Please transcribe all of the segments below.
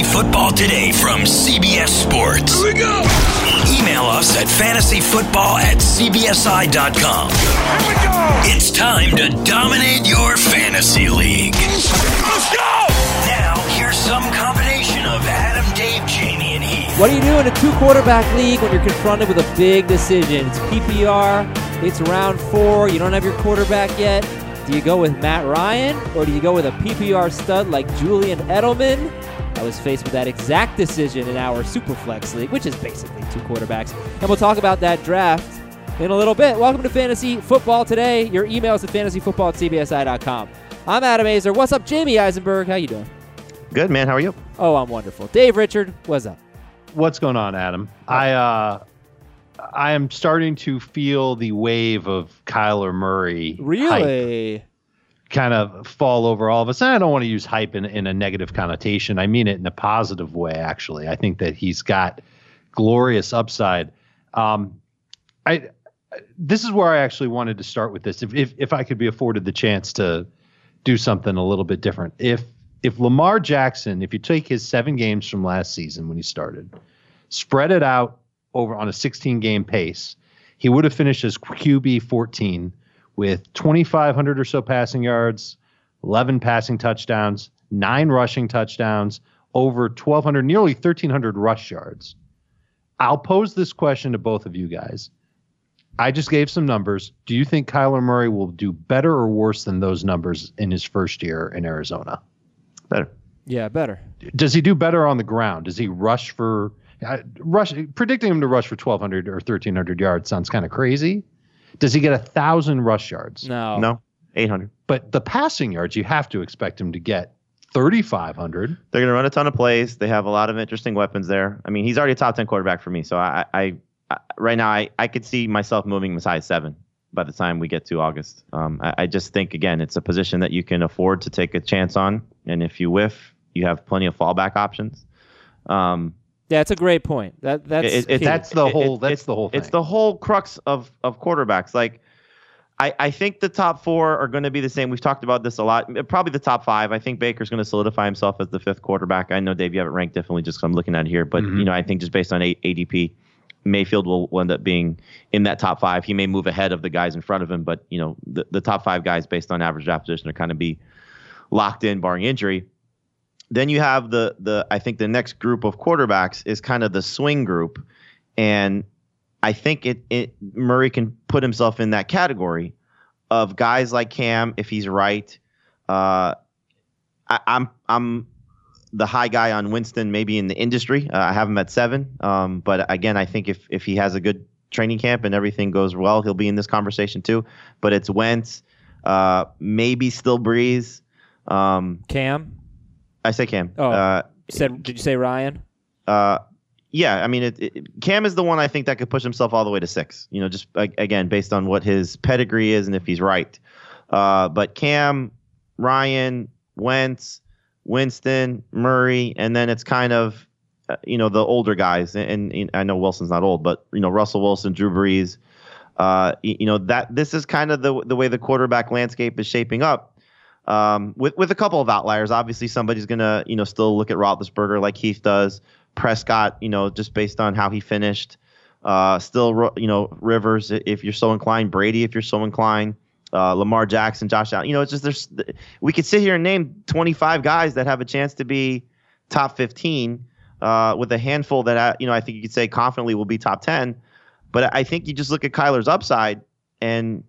Fantasy Football Today from CBS Sports. Here we go. Email us at fantasyfootball at cbsi.com. Here we go. It's time to dominate your fantasy league. Let's go. Now, here's some combination of Adam, Dave, Jamie, and Heath. What do you do in a two quarterback league when you're confronted with a big decision? It's PPR, it's round four, you don't have your quarterback yet. Do you go with Matt Ryan or do you go with a PPR stud like Julian Edelman? I was faced with that exact decision in our Superflex League, which is basically two quarterbacks. And we'll talk about that draft in a little bit. Welcome to Fantasy Football Today. Your email is at fantasyfootball at cbsi.com. I'm Adam Aizer. What's up, Jamey Eisenberg? How you doing? Good man. How are you? Oh, I'm wonderful. Dave Richard, what's up? What's going on, Adam? I uh, I am starting to feel the wave of Kyler Murray hype Really? Kind of fall over all of us. And I don't want to use hype in, in a negative connotation. I mean it in a positive way, actually. I think that he's got glorious upside. Um, I this is where I actually wanted to start with this. If, if if I could be afforded the chance to do something a little bit different. If if Lamar Jackson, if you take his seven games from last season when he started, spread it out over on a 16 game pace, he would have finished as QB 14 with 2,500 or so passing yards, 11 passing touchdowns, nine rushing touchdowns, over 1,200, nearly 1,300 rush yards. I'll pose this question to both of you guys. I just gave some numbers. Do you think Kyler Murray will do better or worse than those numbers in his first year in Arizona? Better. Yeah, better. Does he do better on the ground? Does he rush for uh, rush? Predicting him to rush for 1,200 or 1,300 yards sounds kind of crazy. Does he get a thousand rush yards? No. No. 800. But the passing yards, you have to expect him to get 3,500. They're going to run a ton of plays. They have a lot of interesting weapons there. I mean, he's already a top 10 quarterback for me. So I, I, I right now, I, I could see myself moving him as high as seven by the time we get to August. Um, I, I just think, again, it's a position that you can afford to take a chance on. And if you whiff, you have plenty of fallback options. Um, Yeah, it's a great point. That that's It- it- That's the whole. it- that's it's- the whole thing. It's the whole crux of of quarterbacks. Like, I I think the top four are going to be the same. We've talked about this a lot. Probably the top five. I think Baker's going to solidify himself as the fifth quarterback. I know Dave, you have it ranked differently just 'cause I'm looking at it here, but Mhm. you know I think just based on ADP. Mayfield will, will end up being in that top five. He may move ahead of the guys in front of him, but you know the, the top five guys based on average draft position are kind of be locked in, barring injury. Then you have the the I think the next group of quarterbacks is kind of the swing group, and I think it, it Murray can put himself in that category of guys like Cam if he's right. Uh, I, I'm I'm the high guy on Winston maybe in the industry. Uh, I have him at seven, um, but again I think if if he has a good training camp and everything goes well, he'll be in this conversation too. But it's Wentz, uh, maybe still Brees. Um, Cam. I say Cam. Oh. Uh, Said did you say Ryan? uh, yeah, I mean, it, it, Cam is the one I think that could push himself all the way to six. You know, just again based on what his pedigree is and if he's right. Uh, but Cam, Ryan, Wentz, Winston, Murray, and then it's kind of uh, you know the older guys. And, and I know Wilson's not old, but you know Russell Wilson, Drew Brees. Uh, y- you know that this is kind of the the way the quarterback landscape is shaping up. Um, with with a couple of outliers, obviously somebody's gonna you know still look at Roethlisberger like Heath does. Prescott, you know, just based on how he finished. Uh, still, you know, Rivers, if you're so inclined. Brady, if you're so inclined. Uh, Lamar Jackson, Josh Allen. You know, it's just there's we could sit here and name 25 guys that have a chance to be top 15 uh, with a handful that uh, you know I think you could say confidently will be top 10. But I think you just look at Kyler's upside and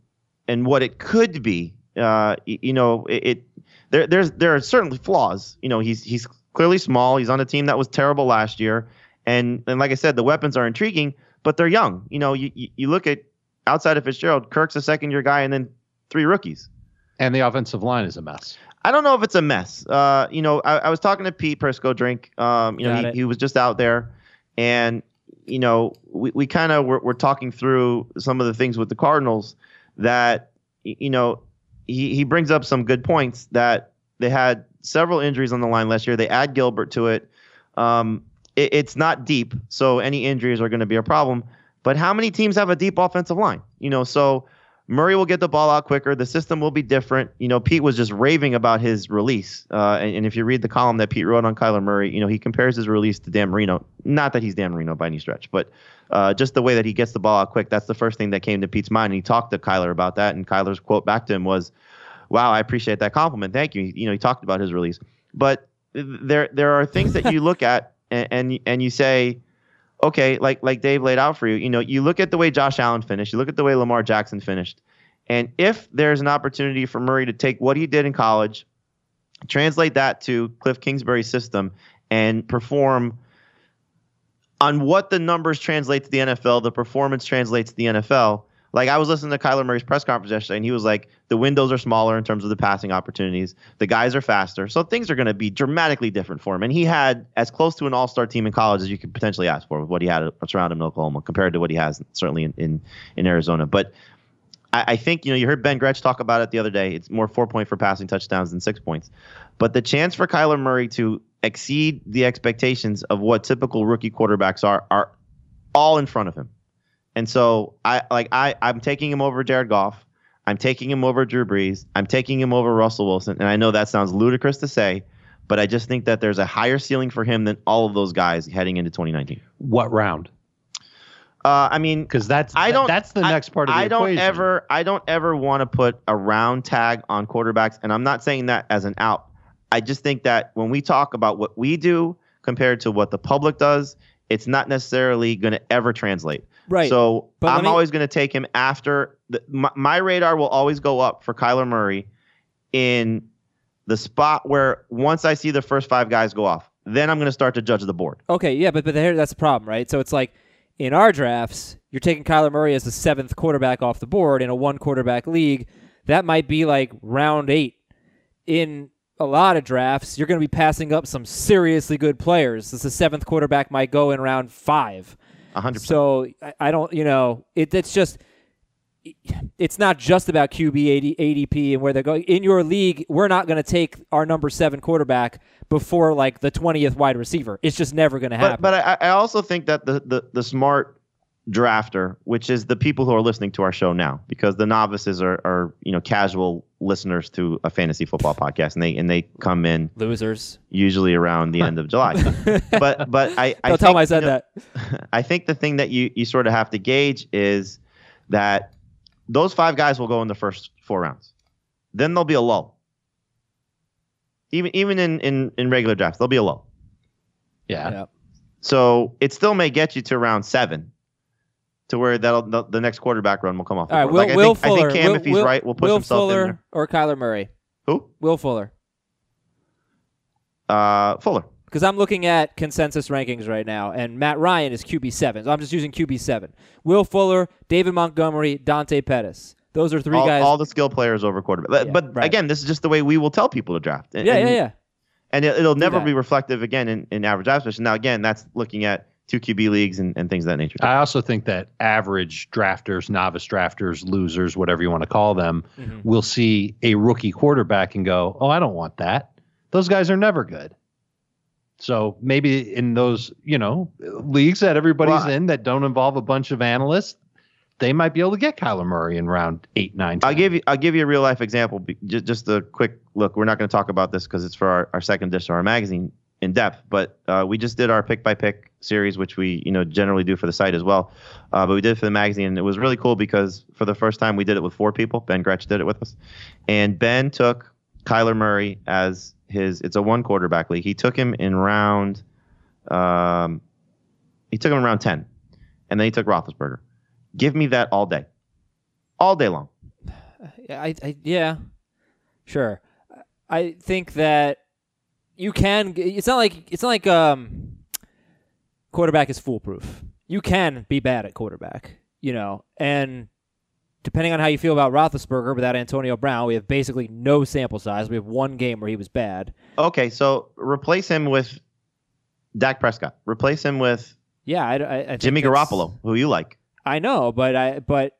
and what it could be. Uh, you know, it, it there there's there are certainly flaws. You know, he's he's clearly small. He's on a team that was terrible last year, and and like I said, the weapons are intriguing, but they're young. You know, you you, look at outside of Fitzgerald, Kirk's a second year guy, and then three rookies. and the offensive line is a mess. I don't know if it's a mess. Uh, you know, I, I was talking to Pete Prisco Drink. Um, you know, he, he was just out there, and you know, we, we kind of were, were talking through some of the things with the Cardinals that you know he he brings up some good points that they had several injuries on the line last year. They add Gilbert to it. Um, it it's not deep, so any injuries are going to be a problem. But how many teams have a deep offensive line? You know, so Murray will get the ball out quicker. The system will be different. You know, Pete was just raving about his release. Uh, and, and if you read the column that Pete wrote on Kyler Murray, you know, he compares his release to Dan Marino. Not that he's Dan Marino by any stretch, but uh, just the way that he gets the ball out quick. That's the first thing that came to Pete's mind. And he talked to Kyler about that. And Kyler's quote back to him was, "Wow, I appreciate that compliment. Thank you." You know, he talked about his release, but there there are things that you look at and, and and you say okay, like like Dave laid out for you, you know, you look at the way Josh Allen finished, you look at the way Lamar Jackson finished, and if there's an opportunity for Murray to take what he did in college, translate that to Cliff Kingsbury's system, and perform on what the numbers translate to the NFL, the performance translates to the NFL. Like I was listening to Kyler Murray's press conference yesterday, and he was like, "The windows are smaller in terms of the passing opportunities. The guys are faster, so things are going to be dramatically different for him." And he had as close to an All-Star team in college as you could potentially ask for with what he had around him in Oklahoma, compared to what he has certainly in in, in Arizona. But I, I think you know you heard Ben Gretch talk about it the other day. It's more four point for passing touchdowns than six points, but the chance for Kyler Murray to exceed the expectations of what typical rookie quarterbacks are are all in front of him. And so I like I I'm taking him over Jared Goff. I'm taking him over Drew Brees. I'm taking him over Russell Wilson. And I know that sounds ludicrous to say, but I just think that there's a higher ceiling for him than all of those guys heading into 2019. What round? Uh, I mean, Because that's I don't. That's the I- next part of the I don't equation. ever. I don't ever want to put a round tag on quarterbacks, and I'm not saying that as an out. I just think that when we talk about what we do compared to what the public does, it's not necessarily going to ever translate. Right. So But I'm me- always going to take him after the, my, my radar will always go up for Kyler Murray in the spot where once I see the first five guys go off, then I'm going to start to judge the board. Okay, yeah, but but there, that's the problem, right? So it's like in our drafts, you're taking Kyler Murray as the seventh quarterback off the board in a one quarterback league. That might be like round eight. In a lot of drafts, you're going to be passing up some seriously good players. This the seventh quarterback might go in round five. 100%. So I, I don't, you know, it, it's just, it's not just about QB 80, ADP and where they're going. In your league, we're not going to take our number seven quarterback before like the 20th wide receiver. It's just never going to happen. but but I, I also think that the, the the smart drafter, which is the people who are listening to our show now, because the novices are, are you know casual listeners to a fantasy football podcast, and they and they come in Losers. usually around the end of July. but but I I Don't tell think, him I said you know, that. I think the thing that you you sort of have to gauge is that those five guys will go in the first four rounds. Then there'll be a lull. Even even in in, in regular drafts, there'll be a lull. Yeah. Yeah. So it still may get you to round seven, to where that'll the, the next quarterback run will come off. All right. Will, like, I Will think, Fuller. I think Cam, Will, if he's Will- right, will push Will himself Fuller in there. or Kyler Murray. Who? Will Fuller. Uh, Fuller. Because I'm looking at consensus rankings right now, and Matt Ryan is QB seven. So I'm just using QB seven. Will Fuller, David Montgomery, Dante Pettis. Those are three all, guys. all the skill players over quarterback. But, Yeah, but right. again, this is just the way we will tell people to draft. And, yeah, yeah, yeah. And it, it'll never be reflective again in, in average draft position. Now, again, that's looking at two QB leagues and, and things of that nature. I also think that average drafters, novice drafters, losers, whatever you want to call them, Mhm. will see a rookie quarterback and go, "Oh, I don't want that. Those guys are never good." So maybe in those, you know, leagues that everybody's Well, in that don't involve a bunch of analysts, they might be able to get Kyler Murray in round eight, nine. I'll give you I'll give you a real life example. Just just a quick look. We're not going to talk about this because it's for our, our second edition of our magazine in depth. But uh, we just did our pick by pick series, which we you know generally do for the site as well. Uh, but we did it for the magazine, and it was really cool because for the first time we did it with four people. Ben Gretch did it with us, and Ben took Kyler Murray as his. It's a one quarterback league. He took him in round. Um, he took him in round ten, and then he took Roethlisberger. Give me that all day, all day long. I, I, yeah, sure. I think that you can. It's not like it's not like um, quarterback is foolproof. You can be bad at quarterback, you know, and depending on how you feel about Roethlisberger without Antonio Brown, we have basically no sample size. We have one game where he was bad. Okay, so replace him with Dak Prescott. Replace him with Yeah, I, I, I Jimmy Garoppolo, who you like. I know, but I but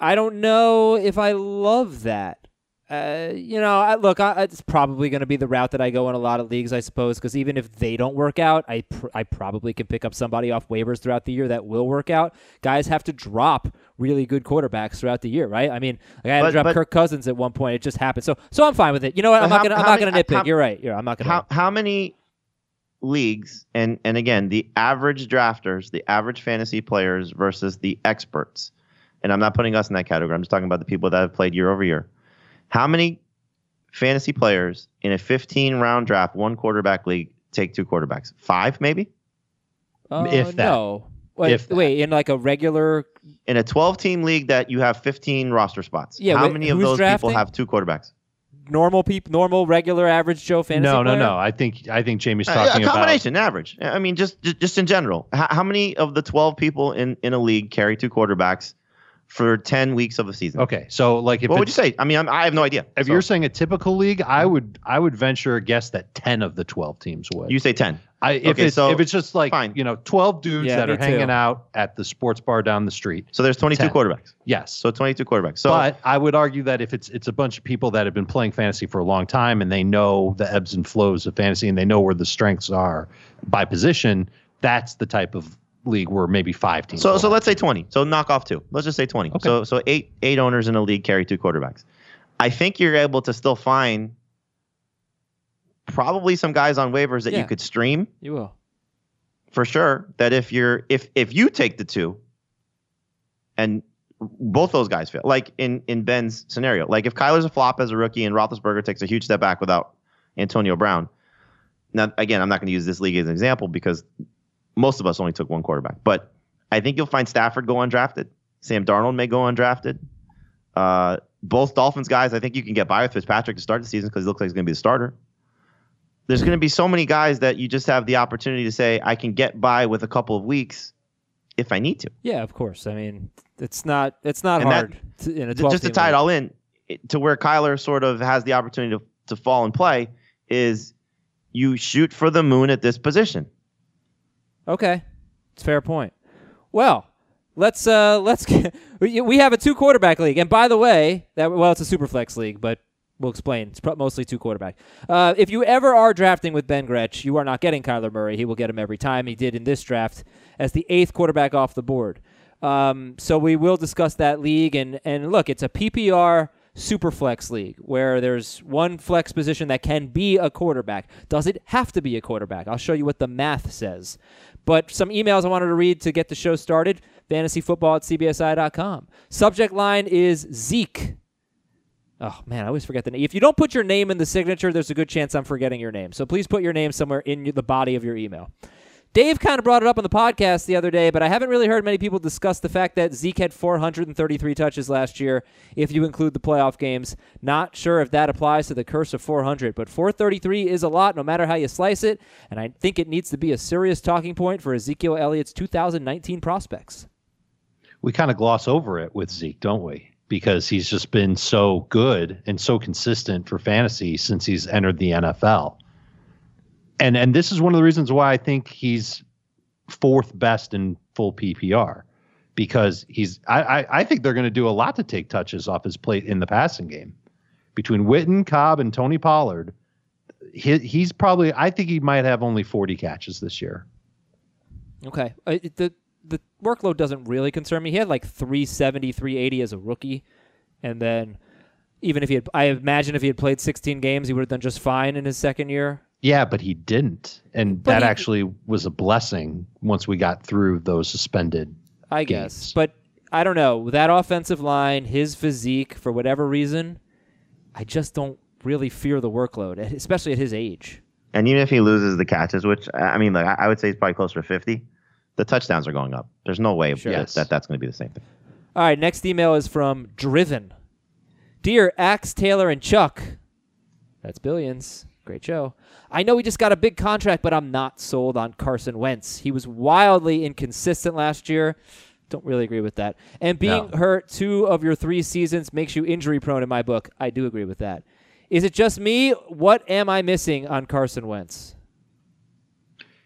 I don't know if I love that. Uh, you know, I, look, I, it's probably going to be the route that I go in a lot of leagues, I suppose, because even if they don't work out, I pr- I probably can pick up somebody off waivers throughout the year that will work out. Guys have to drop really good quarterbacks throughout the year, right? I mean, like I had But- to drop but- Kirk Cousins at one point; it just happened. So, so I'm fine with it. You know what? I'm But not gonna I'm not many- gonna nitpick. how- You're right. You're, I'm not gonna. How how many leagues and and again the average drafters, the average fantasy players versus the experts, and I'm not putting us in that category. I'm just talking about the people that have played year over year. How many fantasy players in a 15 round draft, one quarterback league, take two quarterbacks? Five, maybe. Uh, if that. No. Wait, If that. wait, in like a regular In a 12 team league that you have 15 roster spots, Yeah, how wait, many of those drafting? people have two quarterbacks? normal people, normal regular average Joe fantasy No, no, player? no. I think I think Jamie's Uh, talking a about combination, average. I mean, just just, just in general. How, how many of the 12 people in, in a league carry two quarterbacks for 10 weeks of the season? Okay, so like if what would you say? I mean, I'm, I have no idea. If So, you're saying a typical league, I would I would venture a guess that ten of the twelve teams would. you say 10. I, if okay, it's so if it's just like fine. you know twelve dudes Yeah, that me are hanging too. out at the sports bar down the street, So there's 22 10. quarterbacks. yes. So 22 quarterbacks. So but I would argue that if it's it's a bunch of people that have been playing fantasy for a long time and they know the ebbs and flows of fantasy and they know where the strengths are by position, that's the type of league where maybe five teams. so so let's say 20. So knock off two. Let's just say 20. Okay. So so eight eight owners in a league carry two quarterbacks. I think you're able to still find probably some guys on waivers that Yeah. you could stream You will. for sure that if you're if if you take the two and both those guys fail like in in ben's scenario like if kyler's a flop as a rookie and roethlisberger takes a huge step back without antonio brown now again i'm not going to use this league as an example because most of us only took one quarterback but i think you'll find stafford go undrafted sam darnold may go undrafted uh, both dolphins guys i think you can get by with fitzpatrick to start the season because he looks like he's going to be the starter there's going to be so many guys that you just have the opportunity to say I can get by with a couple of weeks if I need to. Yeah, of course. I mean, it's not it's not And that- hard to, in a J- 12 just to tie it all in it- to where Kyler sort of has the opportunity to, to fall and play is you shoot for the moon at this position. Okay, it's fair point. Well, let's uh let's get, we have a two quarterback league, and by the way, that well, it's a super flex league, but we'll explain. It's mostly two quarterback. Uh, if you ever are drafting with Ben Gretch, you are not getting Kyler Murray. He will get him every time. He did in this draft as the eighth quarterback off the board. Um, so we will discuss that league, and and look, it's a PPR super flex league where there's one flex position that can be a quarterback. Does it have to be a quarterback? I'll show you what the math says. But some emails I wanted to read to get the show started. Fantasyfootball at cbsi.com. Subject line is Zeke. Oh man, I always forget the name. If you don't put your name in the signature, there's a good chance I'm forgetting your name. So please put your name somewhere in the body of your email. Dave kind of brought it up on the podcast the other day, but I haven't really heard many people discuss the fact that Zeke had 433 touches last year, if you include the playoff games. Not sure if that applies to the curse of 400, but 433 is a lot no matter how you slice it, and I think it needs to be a serious talking point for Ezekiel Elliott's 2019 prospects. we kind of gloss over it with Zeke, don't we? Because he's just been so good and so consistent for fantasy since he's entered the NFL. And and this is one of the reasons why I think he's fourth best in full PPR. Because he's I, I, I think they're going to do a lot to take touches off his plate in the passing game. Between Witten, Cobb, and Tony Pollard, he, he's probably I think he might have only 40 catches this year. Okay. Uh, the the workload doesn't really concern me. He had like 370, 380 as a rookie, and then even if he had, I imagine if he had played 16 games, he would have done just fine in his second year. Yeah, but he didn't. And But that he- actually was a blessing once we got through those suspended. I guess, Games. but I don't know that offensive line, his physique, for whatever reason, I just don't really fear the workload, eh, especially at his age. And even if he loses the catches, which I mean, like I I would say he's probably closer to 50, the touchdowns are going up. There's no way Sure. that, that that's going to be the same thing. All right, next email is from Driven. Dear Axe, Taylor, and Chuck. That's Billions. Great show. I know he just got a big contract, but I'm not sold on Carson Wentz. He was wildly inconsistent last year. Don't really agree with that. And being No. hurt two of your three seasons makes you injury prone in my book. I do agree with that. Is it just me? What am I missing on Carson Wentz?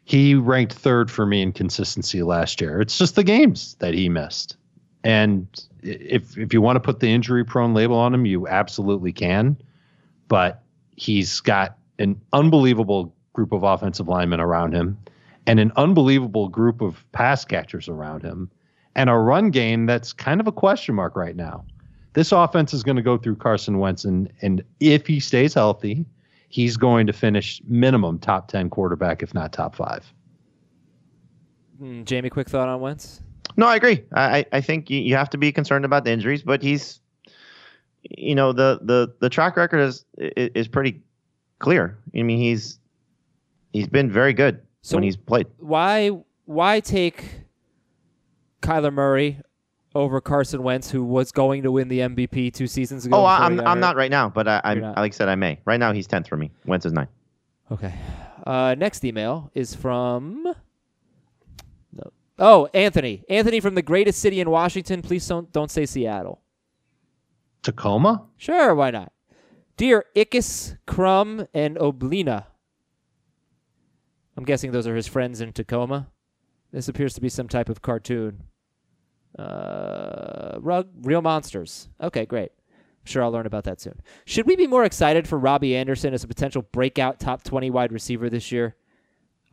He ranked third for me in consistency last year. It's just the games that he missed. And if if you want to put the injury prone label on him, you absolutely can. But he's got an unbelievable group of offensive linemen around him and an unbelievable group of pass catchers around him and a run game that's kind of a question mark right now. This offense is going to go through Carson Wentz and and if he stays healthy, he's going to finish minimum top 10 quarterback if not top 5. Mm, Jamie, quick thought on Wentz? No, I agree. I, I think you, you have to be concerned about the injuries, but he's, you know, the the the track record is is, is pretty clear. I mean, he's he's been very good So- when he's played. Why why take Kyler Murray over Carson Wentz, who was going to win the MVP two seasons ago? Oh, I, I'm I'm not right now, but I, I'm not. like I said, I may. Right now, he's tenth for me. Wentz is nine. Okay. Uh, next email is from. No. Oh, Anthony. Anthony from the greatest city in Washington. Please don't don't say Seattle. Tacoma? Sure, why not? Dear Ickis, Krumm, and Oblina. I'm guessing those are his friends in Tacoma. This appears to be some type of cartoon. Uh, rug, real monsters. Okay, great. I'm sure I'll learn about that soon. Should we be more excited for Robby Anderson as a potential breakout top 20 wide receiver this year?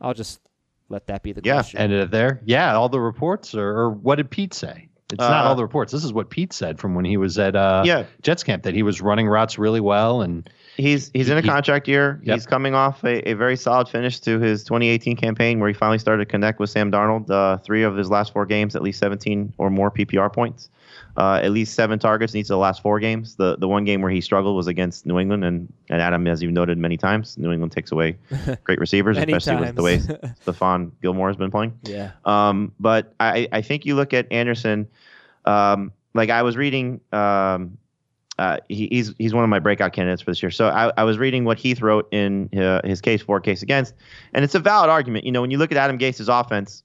I'll just let that be the Yeah, question. Ended it there? Yeah, all the reports are, or what did Pete say? It's not Uh, all the reports. This is what Pete said from when he was at uh, Yeah. Jets camp that he was running routes really well and He's he's in a He- contract year. Yep. He's coming off a, a very solid finish to his 2018 campaign, where he finally started to connect with Sam Darnold. Uh, three of his last four games, at least 17 or more PPR points. Uh, at least seven targets in each of the last four games. The the one game where he struggled was against New England, and, and Adam, as you've noted many times, New England takes away great receivers, especially with the way times. Stephon Gilmore has been playing. yeah. Um, but I, I think you look at Anderson. Um, like I was reading, um, uh, he, he's he's one of my breakout candidates for this year. So I, I was reading what Heath wrote in uh, his case for, case against, and it's a valid argument. You know, when you look at Adam Gase's offense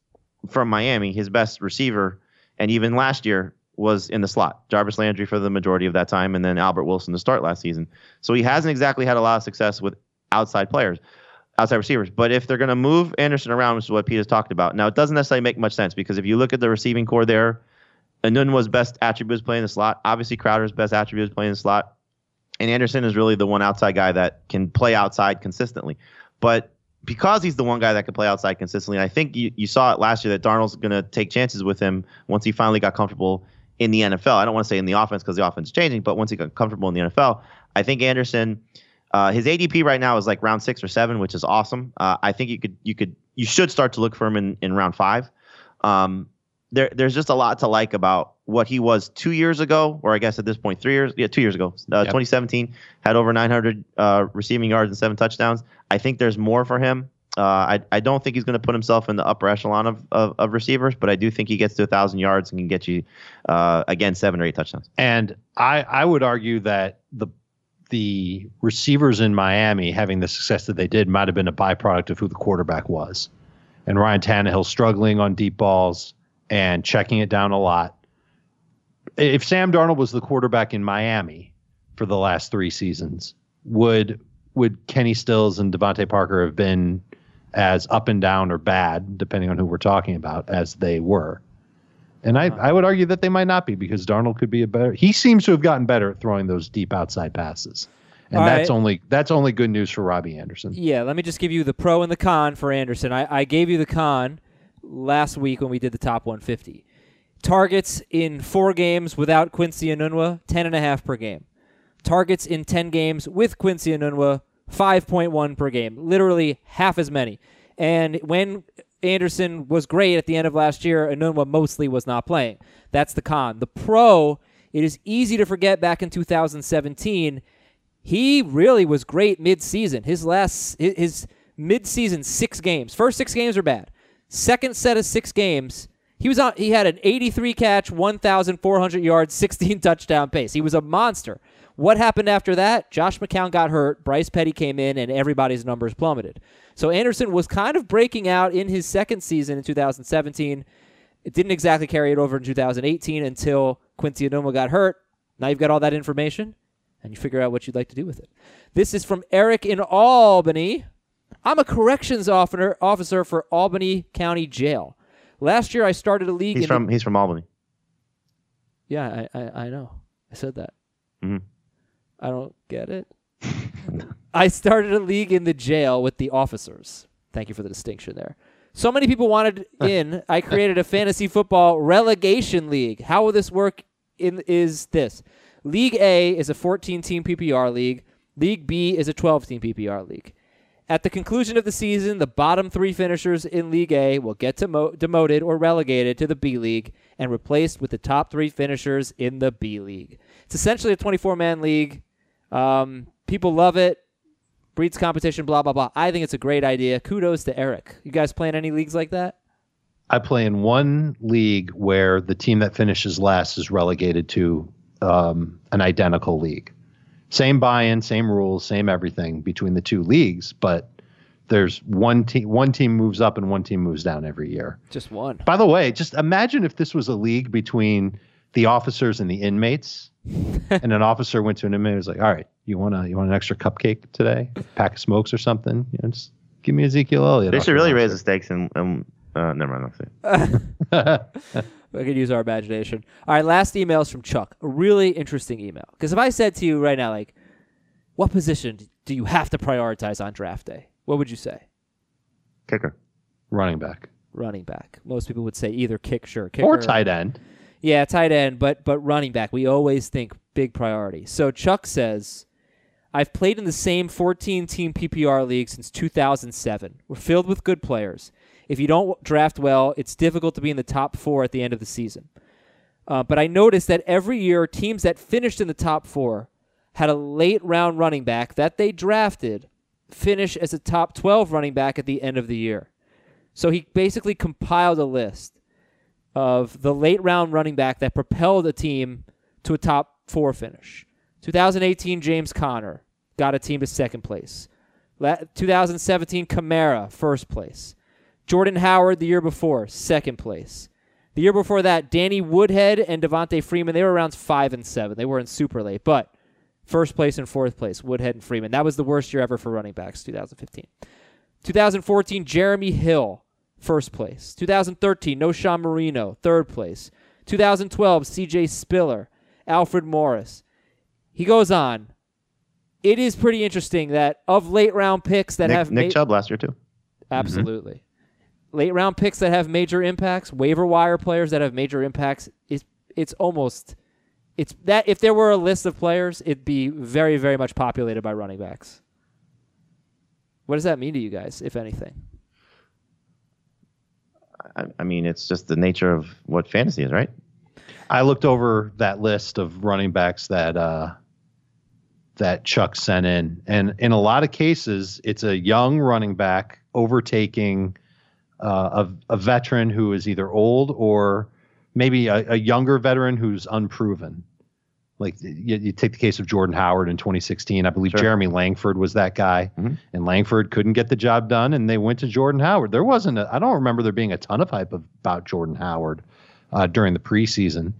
from Miami, his best receiver, and even last year was in the slot. Jarvis Landry for the majority of that time, and then Albert Wilson to start last season. So he hasn't exactly had a lot of success with outside players outside receivers. But if they're going to move Anderson around, which is what Pete has talked about, now it doesn't necessarily make much sense because if you look at the receiving core there, Anunwa's best attribute is playing the slot. Obviously, Crowder's best attribute is playing the slot. And Anderson is really the one outside guy that can play outside consistently. But because he's the one guy that can play outside consistently, I think you, you saw it last year that Darnold's going to take chances with him once he finally got comfortable in the NFL. I don't want to say in the offense because the offense is changing, but once he got comfortable in the NFL, I think Anderson, uh, his ADP right now is like round six or seven, which is awesome. Uh, I think you could you could you should start to look for him in, in round five. Um, there there's just a lot to like about what he was two years ago, or I guess at this point three years, yeah, two years ago, uh, 2017 had over 900 uh, receiving yards and seven touchdowns. I think there's more for him. Uh, I, I don't think he's going to put himself in the upper echelon of, of, of receivers, but I do think he gets to a thousand yards and can get you uh, again seven or eight touchdowns. And I, I would argue that the the receivers in Miami having the success that they did might have been a byproduct of who the quarterback was. And Ryan Tannehill struggling on deep balls and checking it down a lot. If Sam Darnold was the quarterback in Miami for the last three seasons, would would Kenny Stills and DeVante Parker have been as up and down or bad, depending on who we're talking about, as they were? And I, uh-huh. I would argue that they might not be because Darnold could be a better. He seems to have gotten better at throwing those deep outside passes, and All that's right. only that's only good news for Robby Anderson. Yeah, let me just give you the pro and the con for Anderson. I, I gave you the con last week when we did the top 150. Targets in four games without Quincy Anunwa, 10.5 per game. Targets in 10 games with Quincy Anunwa, 5.1 per game. Literally half as many. And when Anderson was great at the end of last year, Anunwa mostly was not playing. That's the con. The pro, it is easy to forget back in 2017 he really was great mid-season. His last his, mid-season six games. First six games are bad. Second set of six games, he was on. He had an 83 catch, 1,400 yards, 16 touchdown pace. He was a monster. What happened after that? Josh McCown got hurt. Bryce Petty came in, and everybody's numbers plummeted. So Anderson was kind of breaking out in his second season in 2017. It didn't exactly carry it over in 2018 until Quincy Anunwa got hurt. Now you've got all that information and you figure out what you'd like to do with it. This is from Eric in Albany. I'm a corrections officer for Albany County Jail. Last year I started a league He's from he's from Albany. Yeah, I, I, I know. I said that. Mhm. I don't get it. I started a league in the jail with the officers. Thank you for the distinction there. So many people wanted in. I created a fantasy football relegation league. How will this work? In is this League A is a 14 team PPR league. League B is a 12 team PPR league. At the conclusion of the season, the bottom three finishers in League A will get demo- demoted or relegated to the B League and replaced with the top three finishers in the B League. It's essentially a 24 man league. Um, people love it. Breeds competition, blah, blah, blah. I think it's a great idea. Kudos to Eric. You guys playing any leagues like that? I play in one league where the team that finishes last is relegated to um, an identical league. Same buy-in, same rules, same everything between the two leagues, but there's one team one team moves up and one team moves down every year. Just one. By the way, just imagine if this was a league between the officers and the inmates, and an officer went to an inmate and was like, "All right, you want a you want an extra cupcake today, A pack of smokes or something? You know, just give me Ezekiel Elliott." They should really raise the stakes and, and uh, never mind. I'll say. We could use our imagination. All right, last email is from Chuck. A really interesting email. Because if I said to you right now, like, what position do you have to prioritize on draft day? What would you say? Kicker. running back Running back. Most people would say either kick, sure, kicker, or tight end. Yeah, tight end, but but running back. We always think big priority. So Chuck says, I've played in the same 14 team PPR league since 2007. We're filled with good players. If you don't draft well, it's difficult to be in the top four at the end of the season. Uh, but I noticed that every year, teams that finished in the top four had a late round running back that they drafted finish as a top 12 running back at the end of the year. So he basically compiled a list of the late round running back that propelled a team to a top four finish. 2018, James Conner got a team to second place. 2017, Kamara, first place. Jordan Howard, the year before, second place. The year before that, Danny Woodhead and Devonta Freeman, they were around five and seven. They were in super late, but first place and fourth place, Woodhead and Freeman. That was the worst year ever for running backs, 2015. 2014, Jeremy Hill, first place. 2013, Knowshon Moreno, third place. 2012, CJ Spiller, Alfred Morris. He goes on. It is pretty interesting that of late round picks that Nick, have Nick ma- Chubb last year too. Mm-hmm. Absolutely. Late round picks that have major impacts, waiver wire players that have major impacts. It's it's almost it's that if there were a list of players, it'd be very very much populated by running backs. What does that mean to you guys, if anything? I, I mean, it's just the nature of what fantasy is, right? I looked over that list of running backs that uh, that Chuck sent in, and in a lot of cases, it's a young running back overtaking uh, a, a veteran who is either old or maybe a, a younger veteran who's unproven. Like you, you take the case of Jordan Howard in 2016. I believe Sure. Jeremy Langford was that guy, Mhm. and Langford couldn't get the job done, and they went to Jordan Howard. There wasn't. A, I don't remember there being a ton of hype of, about Jordan Howard uh, during the preseason.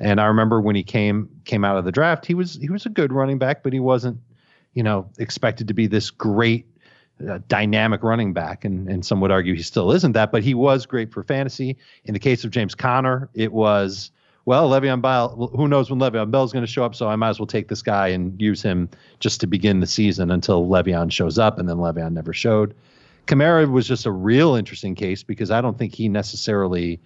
And I remember when he came came out of the draft, he was he was a good running back, but he wasn't, you know, expected to be this great uh, dynamic running back. And and some would argue he still isn't that, but he was great for fantasy. In the case of James Conner, it was well, Le'Veon Bell. Who knows when Le'Veon Bell's going to show up? So I might as well take this guy and use him just to begin the season until Le'Veon shows up, and then Le'Veon never showed. Kamara was just a real interesting case because I don't think he necessarily.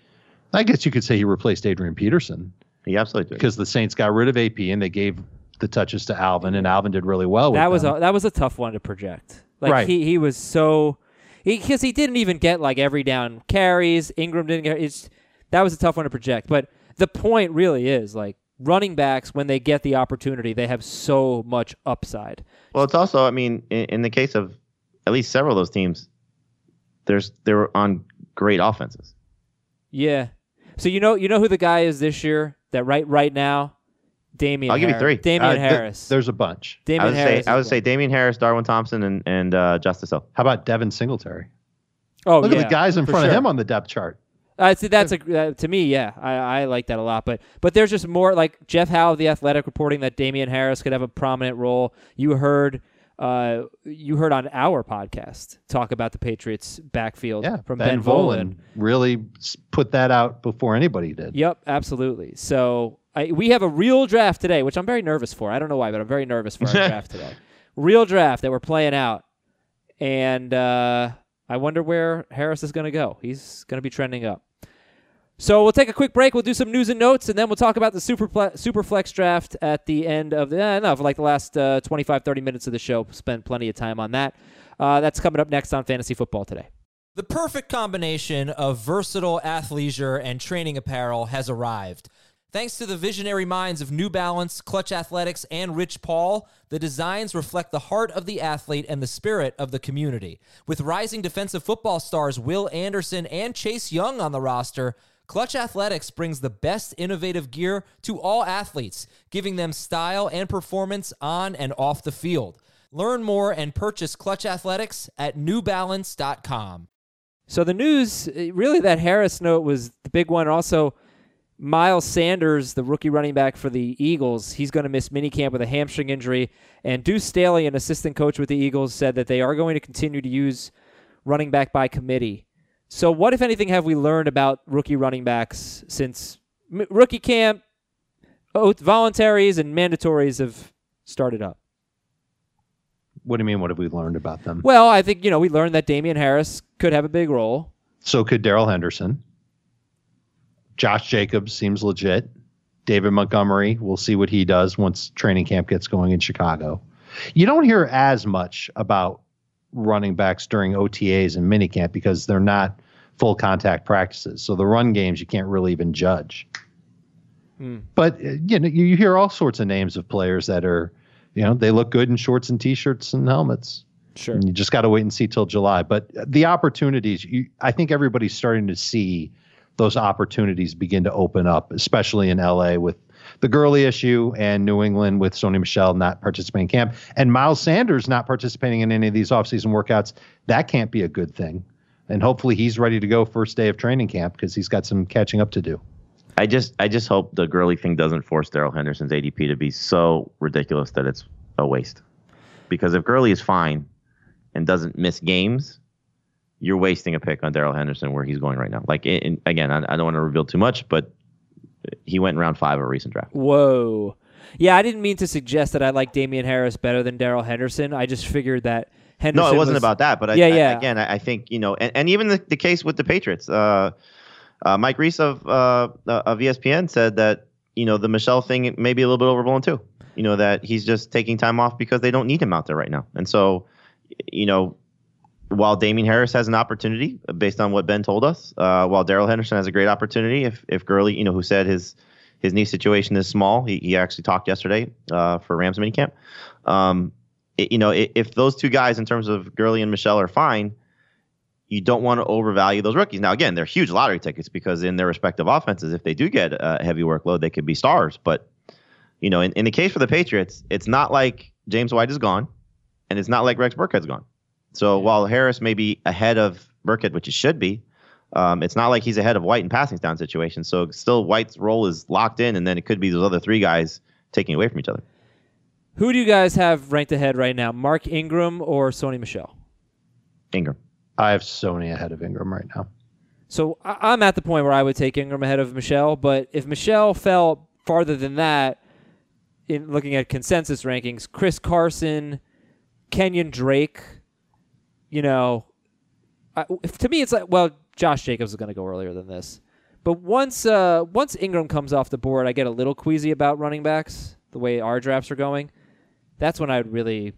I guess you could say he replaced Adrian Peterson He absolutely did. because the Saints got rid of AP and they gave the touches to Alvin, and Alvin did really well with that was them. a, that was a tough one to project. Like Right. he he was so because he, didn't even get like every down carries. Ingram didn't get it's that was a tough one to project. But the point really is like running backs when they get the opportunity, they have so much upside. Well, it's also, I mean, in, in the case of at least several of those teams, there's they're on great offenses. Yeah. So you know you know who the guy is this year that right right now, Damien. I'll give you three. Damien Uh, th- Harris. there's a bunch. Damien I would Harris. say is I would say Damien Harris, Darwin Thompson, and and uh, Justice Hill. How about Devin Singletary? Oh, Look yeah, at the guys in front sure. of him on the depth chart. Uh, see, that's a uh, to me, yeah, I, I like that a lot. But but there's just more like Jeff Howe of the Athletic reporting that Damien Harris could have a prominent role. You heard, uh, you heard on our podcast talk about the Patriots backfield Yeah, from Ben, Volin. really put that out before anybody did. Yep, absolutely. So I, we have a real draft today, which I'm very nervous for. I don't know why, but I'm very nervous for our draft today. Real draft that we're playing out, and uh, I wonder where Harris is going to go. He's going to be trending up. So we'll take a quick break. We'll do some news and notes, and then we'll talk about the super superflex draft at the end of the eh, no, for like the last uh, 25, 30 minutes of the show. Spend plenty of time on that. Uh, that's coming up next on Fantasy Football today. The perfect combination of versatile athleisure and training apparel has arrived. Thanks to the visionary minds of New Balance, Clutch Athletics, and Rich Paul, the designs reflect the heart of the athlete and the spirit of the community. With rising defensive football stars Will Anderson and Chase Young on the roster, Clutch Athletics brings the best innovative gear to all athletes, giving them style and performance on and off the field. Learn more and purchase Clutch Athletics at newbalance.com. So the news, eh, really, that Harris note was the big one. Also, Miles Sanders, the rookie running back for the Eagles, he's going to miss minicamp with a hamstring injury. And Deuce Staley, an assistant coach with the Eagles, said that they are going to continue to use running back by committee. So, what, if anything, have we learned about rookie running backs since m- rookie camp, oath, voluntaries, and mandatories have started up? What do you mean? What have we learned about them? Well, I think, you know, we learned that Damien Harris could have a big role. So could Darrell Henderson. Josh Jacobs seems legit. David Montgomery, we'll see what he does once training camp gets going in Chicago. You don't hear as much about running backs during OTAs and minicamp because they're not full contact practices. So the run games you can't really even judge. Hmm. But uh, you know, you hear all sorts of names of players that are, you know, they look good in shorts and t-shirts and helmets. Sure. And you just got to wait and see till July. But the opportunities, you, I think everybody's starting to see those opportunities begin to open up, especially in LA with the Gurley issue and New England with Sony Michel not participating in camp and Miles Sanders not participating in any of these offseason workouts. That can't be a good thing. And hopefully he's ready to go first day of training camp because he's got some catching up to do. I just I just hope the Gurley thing doesn't force Darrell Henderson's ADP to be so ridiculous that it's a waste. Because if Gurley is fine and doesn't miss games, you're wasting a pick on Darrell Henderson where he's going right now. Like in, again, I, I don't want to reveal too much, but he went in round five of a recent draft. Whoa. Yeah, I didn't mean to suggest that I like Damien Harris better than Darrell Henderson. I just figured that Henderson. No, it wasn't was, about that. But I, yeah, yeah. I, again, I think you know, and, and even the, the case with the Patriots. Uh, uh, Mike Reiss of uh, of ESPN said that you know the Michel thing may be a little bit overblown too. You know that he's just taking time off because they don't need him out there right now, and so you know while Damien Harris has an opportunity based on what Ben told us, uh, while Darrell Henderson has a great opportunity, if if Gurley, you know, who said his his knee situation is small, he, he actually talked yesterday uh, for Rams minicamp. Um, it, you know, it, if those two guys in terms of Gurley and Michel, are fine, you don't want to overvalue those rookies. Now, again, they're huge lottery tickets because in their respective offenses, if they do get a heavy workload, they could be stars. But you know, in, in the case for the Patriots, it's not like James White is gone, and it's not like Rex Burkhead's gone. So while Harris may be ahead of Burkhead, which it should be, um, it's not like he's ahead of White in passing down situations. So still, White's role is locked in, and then it could be those other three guys taking away from each other. Who do you guys have ranked ahead right now, Mark Ingram or Sony Michel? Ingram. I have Sony ahead of Ingram right now. So I'm at the point where I would take Ingram ahead of Michel, but if Michel fell farther than that, in looking at consensus rankings, Chris Carson, Kenyan Drake, you know, I, to me, it's like, well, Josh Jacobs is going to go earlier than this. But once uh, once Ingram comes off the board, I get a little queasy about running backs, the way our drafts are going. That's when I'd really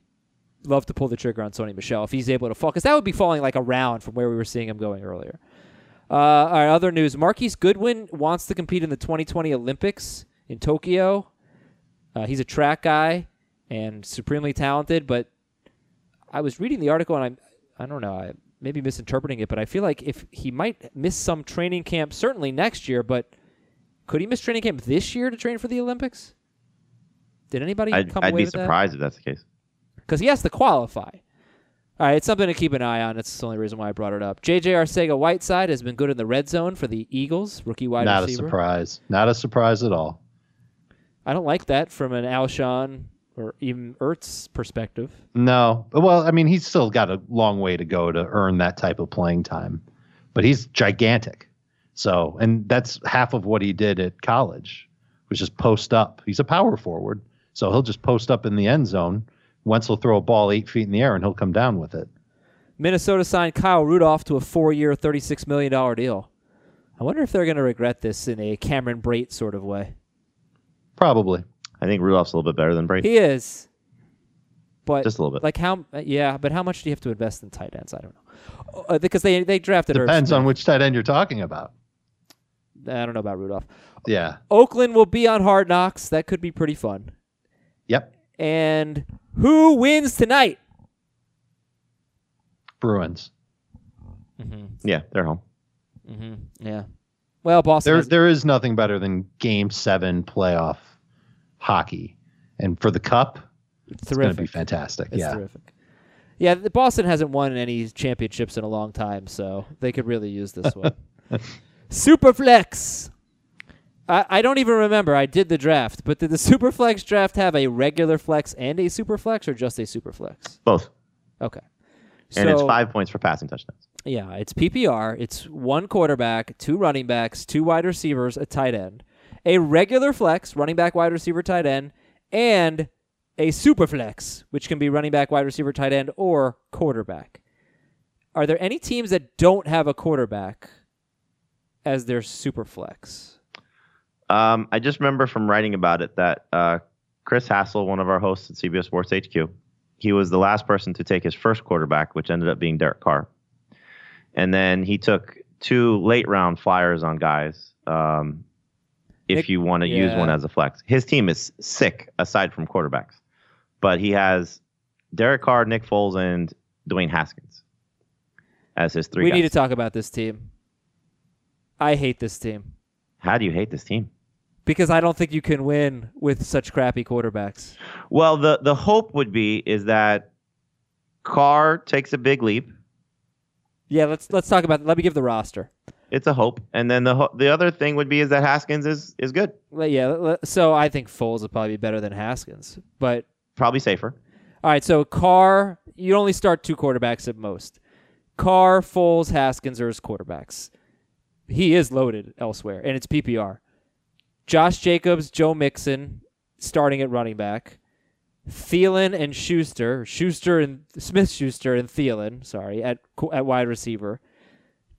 love to pull the trigger on Sony Michel if he's able to fall, because that would be falling like a round from where we were seeing him going earlier. Uh, all right, other news: Marquise Goodwin wants to compete in the 2020 Olympics in Tokyo. Uh, he's a track guy and supremely talented, but I was reading the article and I'm I don't know, I maybe misinterpreting it, but I feel like if he might miss some training camp, certainly next year, but could he miss training camp this year to train for the Olympics? Did anybody I'd, come I'd away be surprised if that's the case. Because he has to qualify. All right, it's something to keep an eye on. That's the only reason why I brought it up. J.J. Arcega Whiteside has been good in the red zone for the Eagles, rookie wide Not receiver. a surprise. Not a surprise at all. I don't like that from an Alshon or even Ertz perspective. No. Well, I mean, he's still got a long way to go to earn that type of playing time, but he's gigantic. So, and that's half of what he did at college which is post up. He's a power forward, so he'll just post up in the end zone. Wentz will throw a ball eight feet in the air and he'll come down with it. Minnesota signed Kyle Rudolph to a four-year, $36 million deal. I wonder if they're going to regret this in a Cameron Brate sort of way. Probably. I think Rudolph's a little bit better than Brate. He is. But Just a little bit. Like how? Yeah, but how much do you have to invest in tight ends? I don't know. Uh, because they they drafted. Depends on which tight end you're talking about. I don't know about Rudolph. Yeah. Oakland will be on Hard Knocks. That could be pretty fun. Yep. And who wins tonight? Bruins. Yeah, they're home. Mm-hmm. Yeah. Well, Boston. There, has- there is nothing better than Game Seven playoff hockey, and for the cup, it's it's going to be fantastic. It's yeah. terrific. Yeah, the Boston hasn't won any championships in a long time, so they could really use this one. Superflex. I, I don't even remember. I did the draft, but did the Superflex draft have a regular flex and a Superflex, or just a Superflex? Both. Okay. And it's five points for passing touchdowns. Yeah, it's PPR. It's one quarterback, two running backs, two wide receivers, a tight end, a regular flex, running back, wide receiver, tight end, and a super flex, which can be running back, wide receiver, tight end, or quarterback. Are there any teams that don't have a quarterback as their super flex? Um, I just remember from writing about it that uh, Chris Hassel, one of our hosts at CBS Sports HQ, he was the last person to take his first quarterback, which ended up being Derek Carr. And then he took two late round flyers on guys. Um, if Nick- you want to use one as a flex, his team is sick aside from quarterbacks, but he has Derek Carr, Nick Foles, and Dwayne Haskins as his three. we guys. need to talk about this team. I hate this team How do you hate this team? because I don't think you can win with such crappy quarterbacks. Well, the the hope would be is that Carr takes a big leap. Yeah, let's let's talk about. Let me give the roster. It's a hope, and then the ho- the other thing would be is that Haskins is is good, Well, yeah, so I think Foles will probably be better than Haskins. But probably safer. all right, so Carr, you only start two quarterbacks at most. Carr, Foles, Haskins are his quarterbacks. He is loaded elsewhere, and it's PPR. Josh Jacobs, Joe Mixon, starting at running back. Thielen and Schuster, Schuster and Smith Schuster and Thielen, sorry, at at wide receiver.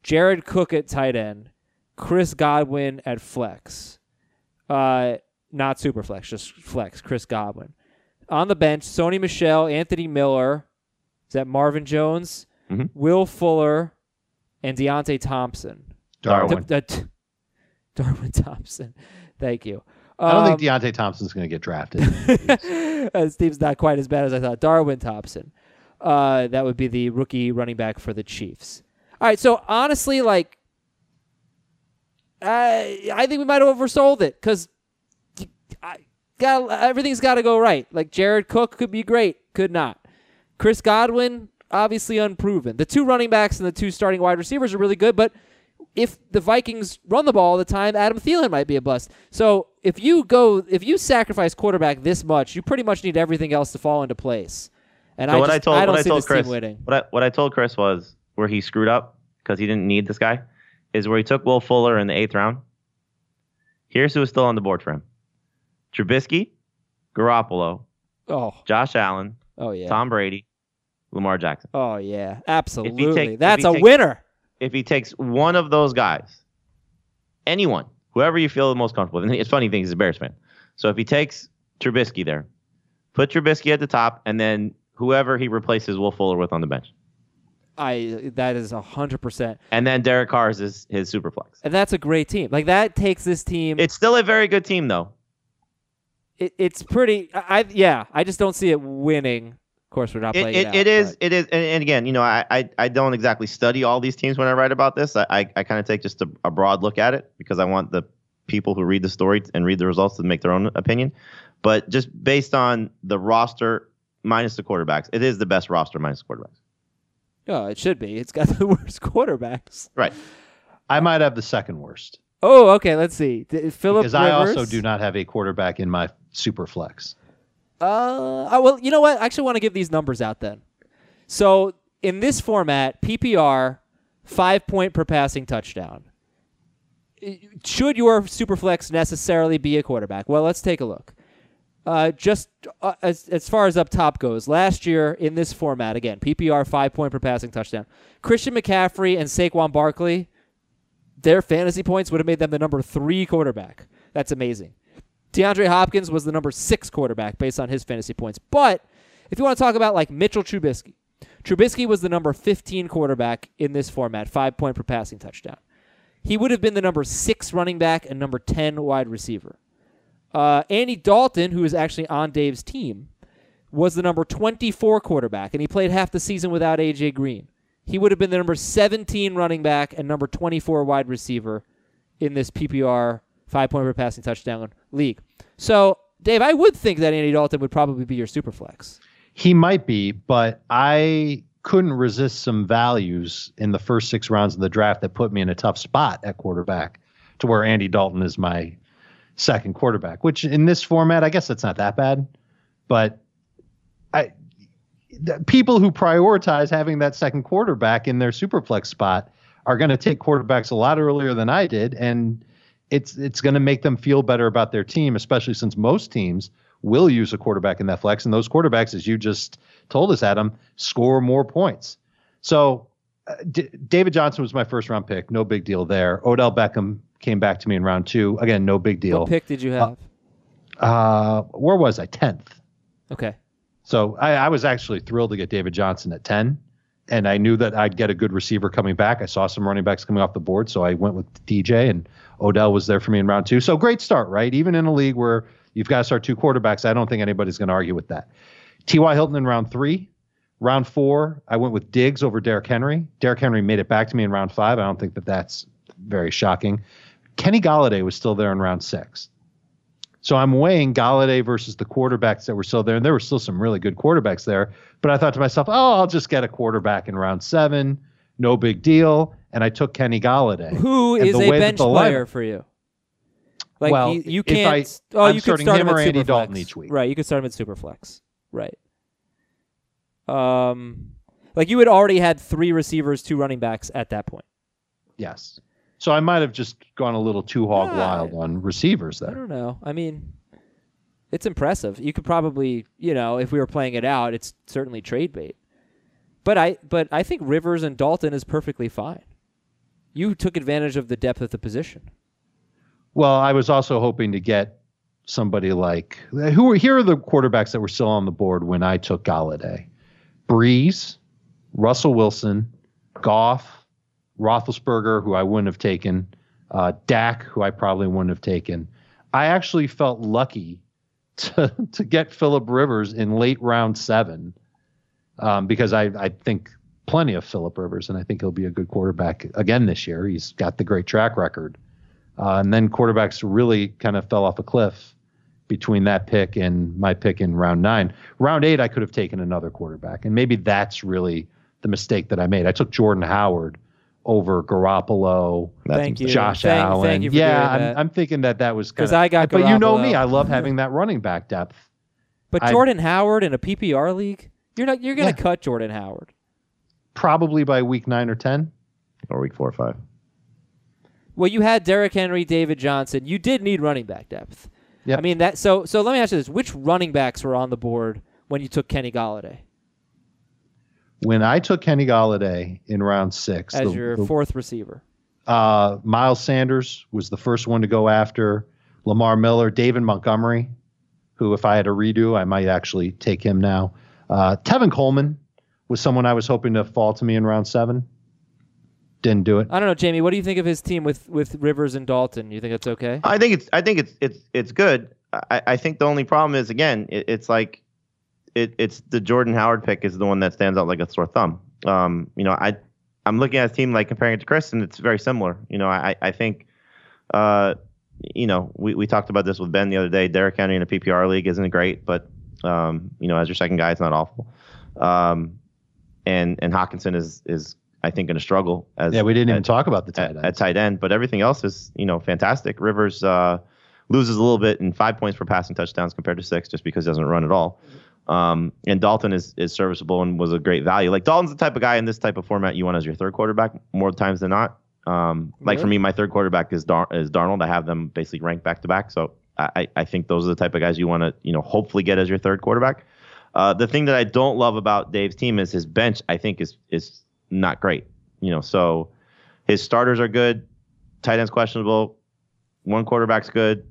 Jared Cook at tight end. Chris Godwin at flex. Uh, not super flex, just flex. Chris Godwin. On the bench, Sony Michel, Anthony Miller. Is that Marvin Jones? Mhm. Will Fuller, and Deontay Thompson. Darwin. D- d- Darwin Thompson. Thank you. I don't Um, think Deontay Thompson's going to get drafted. uh, Steve's not quite as bad as I thought. Darwin Thompson. Uh, that would be the rookie running back for the Chiefs. All right, so honestly, like, I I think we might have oversold it because got everything's got to go right. Like Jared Cook could be great, could not. Chris Godwin obviously unproven. The two running backs and the two starting wide receivers are really good, but if the Vikings run the ball all the time, Adam Thielen might be a bust. So if you go, if you sacrifice quarterback this much, you pretty much need everything else to fall into place. And So I what just, I told I don't what I see told this Chris team winning. what I what I told Chris was where he screwed up because he didn't need this guy is where he took Will Fuller in the eighth round. Here's who was still on the board for him: Trubisky, Garoppolo, Oh, Josh Allen, oh yeah. Tom Brady, Lamar Jackson. Oh yeah, absolutely. take- That's a takes- winner. if he takes one of those guys, anyone, whoever you feel the most comfortable with, and it's funny thing he's a Bears fan. So if he takes Trubisky there, put Trubisky at the top, and then whoever he replaces Will Fuller with on the bench. I that is a hundred percent, And then Derek Carr is his, his super flex. and that's a great team. Like that takes this team. It's still a very good team though. it, it's pretty. I, yeah. I just don't see it winning. Of course, we're not It, playing. it, out, it is but- it is and, and again, you know, I, I I don't exactly study all these teams when I write about this. I I, I kind of take just a, a broad look at it because I want the people who read the story and read the results to make their own opinion. But just based on the roster minus the quarterbacks, it is the best roster minus the quarterbacks. Oh, it should be. It's got the worst quarterbacks. Right. I might have the second worst Oh, okay. Let's see. Philip because I also do not have a quarterback in my super flex. Uh, I- well, you know what? I actually want to give these numbers out then. So in this format, PPR, five point per passing touchdown. should your superflex necessarily be a quarterback? Well, let's take a look. Uh, just uh, as as far as up top goes, last year in this format, again PPR five point per passing touchdown. Christian McCaffrey and Saquon Barkley, their fantasy points would have made them the number three quarterback. That's amazing. DeAndre Hopkins was the number six quarterback based on his fantasy points. But if you want to talk about like Mitchell Trubisky, Trubisky was the number 15 quarterback in this format, five point per passing touchdown. He would have been the number six running back and number 10 wide receiver. Uh, Andy Dalton, who is actually on Dave's team, was the number 24 quarterback, and he played half the season without A.J. Green. He would have been the number 17 running back and number 24 wide receiver in this PPR five point per passing touchdown league. So, Dave, I would think that Andy Dalton would probably be your super flex. He might be, but I couldn't resist some values in the first six rounds of the draft that put me in a tough spot at quarterback to where Andy Dalton is my second quarterback, which in this format, I guess that's not that bad. But I people who prioritize having that second quarterback in their superflex spot are going to take quarterbacks a lot earlier than I did, and it's it's going to make them feel better about their team, especially since most teams will use a quarterback in that flex, and those quarterbacks, as you just told us, Adam, score more points. So uh, D- David Johnson was my first round pick, no big deal there. Odell Beckham came back to me in round two, again, no big deal. What pick did you have? Uh, uh, where was I? Tenth. Okay. So I, I was actually thrilled to get David Johnson at ten and I knew that I'd get a good receiver coming back. I saw some running backs coming off the board, so I went with DJ, and Odell was there for me in round two. So great start, right? Even in a league where you've got to start two quarterbacks, I don't think anybody's going to argue with that. T.Y. Hilton in round three. Round four, I went with Diggs over Derrick Henry. Derrick Henry made it back to me in round five. I don't think that that's very shocking. Kenny Golladay was still there in round six. So I'm weighing Golladay versus the quarterbacks that were still there, and there were still some really good quarterbacks there. But I thought to myself, oh, I'll just get a quarterback in round seven, no big deal. And I took Kenny Golladay. Who and is a bench player for you? Like well, you, you can't. I, oh, I'm you could start him him or at Andy Superflex. Dalton each week. Right, you could start him at Superflex. Right. Um, like you had already had three receivers, two running backs at that point. Yes. So I might have just gone a little too hog wild on receivers there. I don't know. I mean, it's impressive. You could probably, you know, if we were playing it out, it's certainly trade bait. But I, but I think Rivers and Dalton is perfectly fine. You took advantage of the depth of the position. Well, I was also hoping to get somebody like who were here are the quarterbacks that were still on the board when I took Golladay. Brees, Russell Wilson, Goff, Roethlisberger, who I wouldn't have taken, uh, Dak, who I probably wouldn't have taken. I actually felt lucky to to get Philip Rivers in late round seven um, because I I think plenty of Philip Rivers and I think he'll be a good quarterback again this year. He's got the great track record. Uh, and then quarterbacks really kind of fell off a cliff between that pick and my pick in round nine. Round eight, I could have taken another quarterback, and maybe that's really the mistake that I made. I took Jordan Howard over Garoppolo, Thank you. Josh Thank- Allen. thank you for yeah, doing I'm, that. I'm thinking that that was 'Cause kinda- I got But you know me, I love having that running back depth. But I- Jordan Howard in a PPR league, you're not. You're going to Yeah. cut Jordan Howard. Probably by week nine or ten. or week four or five. Well, you had Derrick Henry, David Johnson. You did need running back depth. Yep. I mean that. So so let me ask you this: Which running backs were on the board when you took Kenny Golladay When I took Kenny Golladay in round six, as the- your the- fourth receiver? Uh, Miles Sanders was the first one to go after. Lamar Miller, David Montgomery, who, if I had a redo, I might actually take him now. Uh, Tevin Coleman was someone I was hoping to fall to me in round seven. Didn't do it. I don't know, Jamey. What do you think of his team with with Rivers and Dalton? You think that's okay? I think it's I think it's it's it's good. I, I think the only problem is again it, it's like it, it's the Jordan Howard pick is the one that stands out like a sore thumb. Um, you know, I I'm looking at his team like comparing it to Chris, and it's very similar. You know, I I think, uh, you know, we, we talked about this with Ben the other day. Derrick Henry in a PPR league isn't great, but um, you know, as your second guy, it's not awful. Um, and and Hockenson is is I think going to struggle as Yeah, we didn't even talk about the tight at, end. at tight end, but everything else is you know fantastic. Rivers uh, loses a little bit in five points for passing touchdowns compared to six, just because he doesn't run at all. Um, and Dalton is is serviceable and was a great value. Like Dalton's the type of guy in this type of format you want as your third quarterback more times than not. Um, like for me, my third quarterback is Dar- is Darnold. I have them basically ranked back to back. So I, I- I think those are the type of guys you want to you know hopefully get as your third quarterback. Uh, the thing that I don't love about Dave's team is his bench. I think is is not great. You know, so his starters are good, tight ends questionable, one quarterback's good.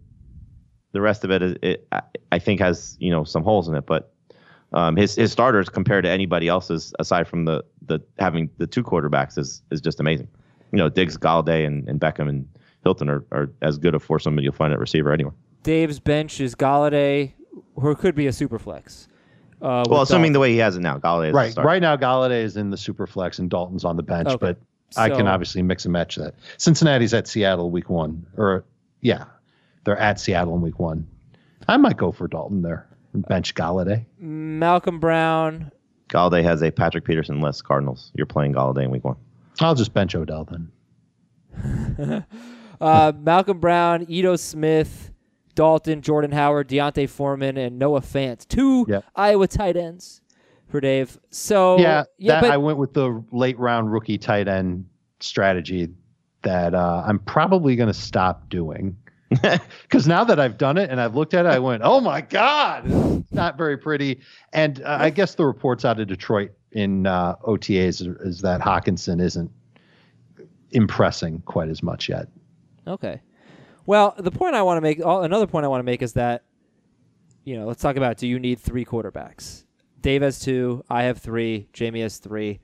The rest of it is it, I, I think has you know some holes in it, but um, his his starters compared to anybody else's aside from the the having the two quarterbacks is is just amazing. You know, Diggs, Golladay, and, and Beckham and Hilton are, are as good a foursome as you'll find at receiver anywhere. Dave's bench is Golladay, who could be a super flex. Uh, Well, with assuming the way he has it now, Golladay is Right. starter. Right now, Golladay is in the super flex and Dalton's on the bench, Okay. but I can obviously mix and match that. Cincinnati's at Seattle week one, or yeah, they're at Seattle in week one. I might go for Dalton there. And Bench Golladay. Malcolm Brown, Golladay has a Patrick Peterson less Cardinals. You're playing Golladay in week one. I'll just bench Odell then. uh, Malcolm Brown, Ito Smith, Dalton, Jordan Howard, Deontay Foreman, and Noah Fant. Two Yep. Iowa tight ends for Dave. So yeah, yeah, that, but I went with the late round rookie tight end strategy that uh, I'm probably going to stop doing. Because now that I've done it and I've looked at it, I went, "Oh my God, it's not very pretty." And uh, I guess the reports out of Detroit in uh, OTAs is, is that Hockenson isn't impressing quite as much yet. Okay. Well, the point I want to make, all- another point I want to make is that, you know, let's talk about do you need three quarterbacks? Dave has two, I have three, Jamey has three.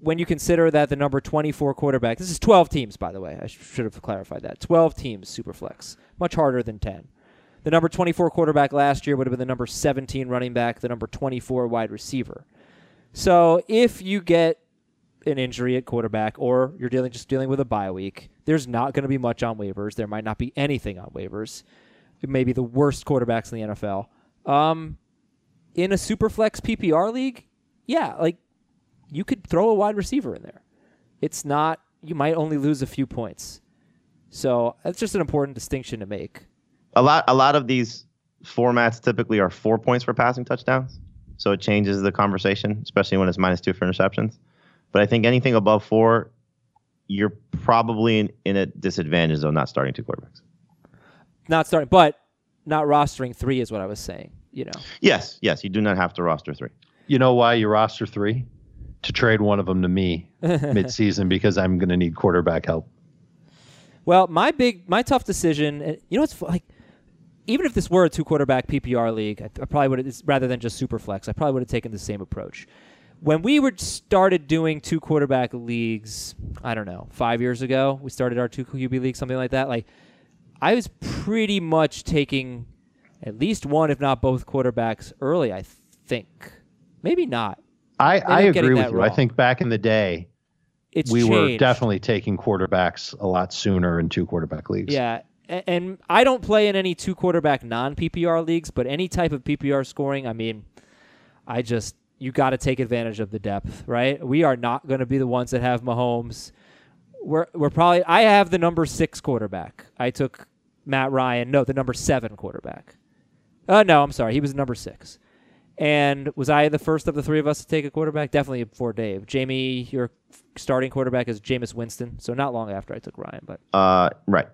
When you consider that the number 24 quarterback, this is 12 teams, by the way. I sh- should have clarified that. 12 teams, Superflex. Much harder than 10. The number 24 quarterback last year would have been the number 17 running back, the number 24 wide receiver. So if you get an injury at quarterback or you're dealing just dealing with a bye week, there's not going to be much on waivers. There might not be anything on waivers. It may be the worst quarterbacks in the NFL. Um, in a super flex PPR league, yeah, like you could throw a wide receiver in there. It's not you might only lose a few points. So that's just an important distinction to make. a lot a lot of these formats typically are four points for passing touchdowns. So it changes the conversation, especially when it's minus two for interceptions. But I think anything above four, you're probably in, in a disadvantage of not starting two quarterbacks. Not starting, but not rostering three is what I was saying. You know, Yes, yes, you do not have to roster three. You know why you roster three? To trade one of them to me mid-season because I'm going to need quarterback help. Well, my big, my tough decision, you know, it's like, even if this were a two quarterback PPR league, I, I probably would have, rather than just super flex, I probably would have taken the same approach. When we were started doing two quarterback leagues, I don't know, five years ago, we started our two QB league, something like that. Like, I was pretty much taking at least one, if not both, quarterbacks early. I think, maybe not. I, I agree with you. I think back in the day, It's we were definitely taking quarterbacks a lot sooner in two quarterback leagues. Yeah, and I don't play in any two quarterback non PPR leagues, but any type of PPR scoring, I mean, I just you got to take advantage of the depth, right? We are not going to be the ones that have Mahomes. We're we're probably I have the number six quarterback. I took Matt Ryan. No, the number seven quarterback. Uh, no, I'm sorry, he was number six. And was I the first of the three of us to take a quarterback? Definitely before Dave. Jamey, your starting quarterback is Jameis Winston. So not long after I took Ryan, but Uh, right.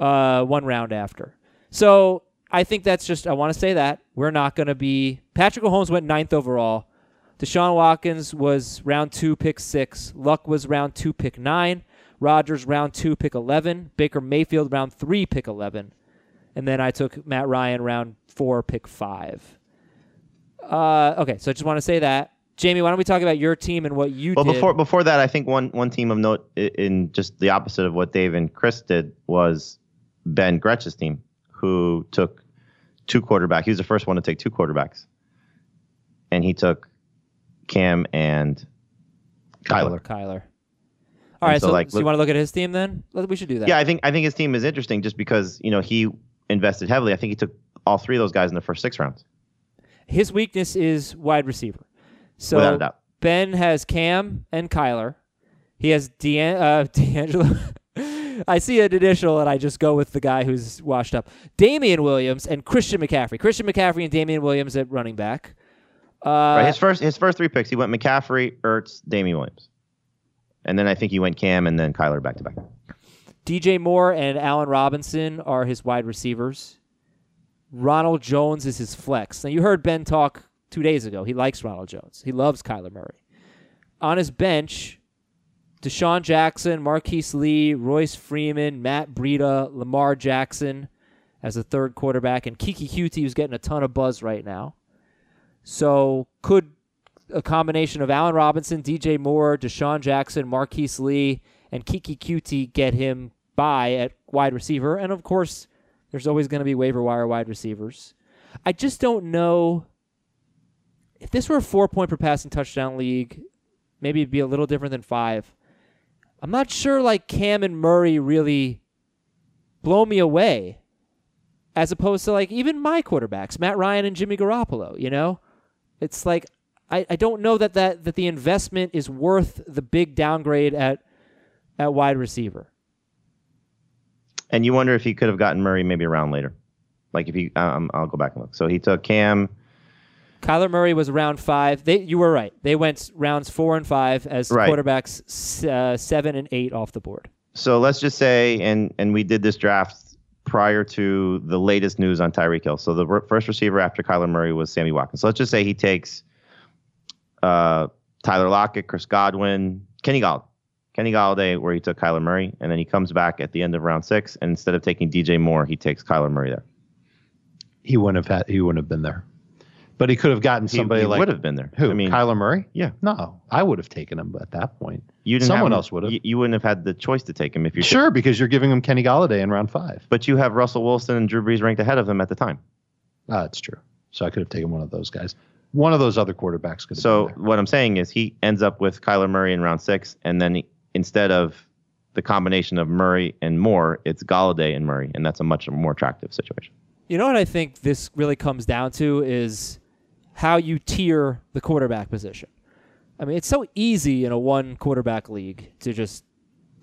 uh, one round after. So I think that's just, I want to say that. We're not going to be. Patrick Mahomes went ninth overall. Deshaun Watson was round two, pick six. Luck was round two, pick nine. Rodgers, round two, pick 11. Baker Mayfield, round three, pick 11. And then I took Matt Ryan, round four, pick five. Uh, okay, so I just want to say that. Jamey, why don't we talk about your team and what you Well, did? Well, before before that, I think one one team of note in just the opposite of what Dave and Chris did was Ben Gretch's team, who took two quarterbacks. He was the first one to take two quarterbacks, and he took Cam and Kyler. Kyler. All right, so, so, like, so you look- want to look at his team then? We should do that. Yeah, I think I think his team is interesting just because you know he invested heavily. I think he took all three of those guys in the first six rounds. His weakness is wide receiver. So Without a doubt. Ben has Cam and Kyler. He has Dean, uh, D'Angelo. I see an initial and I just go with the guy who's washed up. Damien Williams and Christian McCaffrey. Christian McCaffrey and Damien Williams at running back. Uh, right, his first his first three picks, he went McCaffrey, Ertz, Damien Williams, And then I think he went Cam and then Kyler back to back. DJ Moore and Allen Robinson are his wide receivers. Ronald Jones is his flex. Now you heard Ben talk two days ago. He likes Ronald Jones. He loves Kyler Murray. On his bench, DeSean Jackson, Marquise Lee, Royce Freeman, Matt Breida, Lamar Jackson as a third quarterback, and Keke Coutee, who's getting a ton of buzz right now. So could a combination of Allen Robinson, DJ Moore, DeSean Jackson, Marquise Lee, and Keke Coutee get him by at wide receiver? And of course, there's always going to be waiver wire wide receivers. I just don't know if this were a four point per passing touchdown league. Maybe it'd be a little different than five. I'm not sure like Cam and Murray really blow me away as opposed to like even my quarterbacks, Matt Ryan and Jimmy Garoppolo, you know? It's like I, I don't know that, that that the investment is worth the big downgrade at at wide receiver. And you wonder if he could have gotten Murray maybe a round later. Like if he, um, I'll go back and look. So he took Cam. Kyler Murray was round five. They, you were right. They went rounds four and five as Right. quarterbacks uh, seven and eight off the board. So let's just say, and and we did this draft prior to the latest news on Tyreek Hill. So the re- first receiver after Kyler Murray was Sammy Watkins. So let's just say he takes uh, Tyler Lockett, Chris Godwin, Kenny Golladay. Kenny Golladay, where he took Kyler Murray, and then he comes back at the end of round six, and instead of taking DJ Moore, he takes Kyler Murray there. He wouldn't have had. He wouldn't have been there. But he could have gotten somebody he like would have been there. who? I mean, Kyler Murray? Yeah. No, I would have taken him at that point. you didn't Someone have, else would have. You, you wouldn't have had the choice to take him if you're Sure, because you're giving him Kenny Golladay in round five. But you have Russell Wilson and Drew Brees ranked ahead of him at the time. Ah, that's true. So I could have taken one of those guys. One of those other quarterbacks could have So what I'm saying is he ends up with Kyler Murray in round six, and then he, instead of the combination of Murray and Moore, it's Golladay and Murray, and that's a much more attractive situation. You know what I think this really comes down to is how you tier the quarterback position. I mean, it's so easy in a one quarterback league to just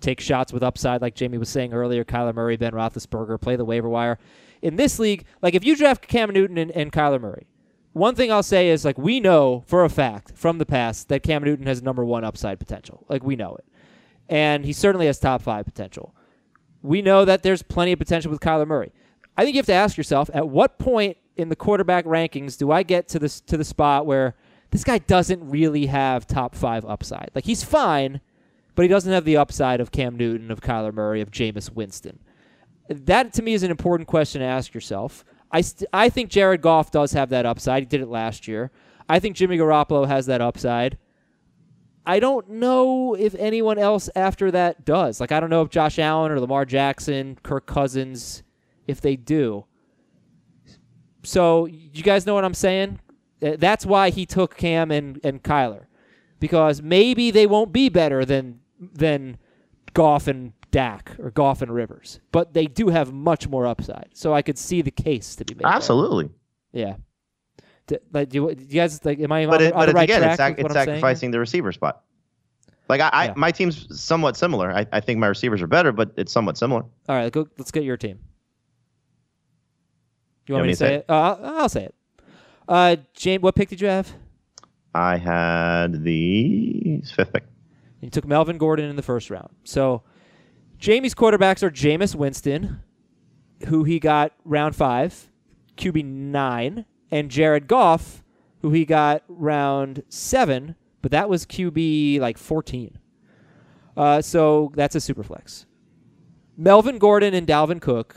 take shots with upside, like Jamey was saying earlier. Kyler Murray, Ben Roethlisberger, play the waiver wire. In this league, like if you draft Cam Newton and, and Kyler Murray, one thing I'll say is like we know for a fact from the past that Cam Newton has number one upside potential. Like we know it, and he certainly has top five potential. We know that there's plenty of potential with Kyler Murray. I think you have to ask yourself at what point in the quarterback rankings do I get to this to the spot where this guy doesn't really have top five upside? Like he's fine, but he doesn't have the upside of Cam Newton, of Kyler Murray, of Jameis Winston. That to me is an important question to ask yourself. I st- I think Jared Goff does have that upside. He did it last year. I think Jimmy Garoppolo has that upside. I don't know if anyone else after that does. Like I don't know if Josh Allen or Lamar Jackson, Kirk Cousins, if they do. So you guys know what I'm saying? That's why he took Cam and, and Kyler. Because maybe they won't be better than than Goff and Dak or Goff and Rivers. But they do have much more upside. So I could see the case to be made. there. Absolutely, Yeah. D- like, do, you- do you guys like? Am I but on, it, on the right again, track it's, it's sacrificing the receiver spot. Like I, I Yeah. my team's somewhat similar. I, I think my receivers are better, but it's somewhat similar. All right, go, let's get your team. You You want me to say it? Uh, I'll, I'll say it. Uh, James, what pick did you have? I had the fifth pick. You took Melvin Gordon in the first round. So Jamey's quarterbacks are Jameis Winston, who he got round five, QB nine, and Jared Goff, who he got round seven, but that was QB like 14. Uh, so that's a super flex. Melvin Gordon and Dalvin Cook,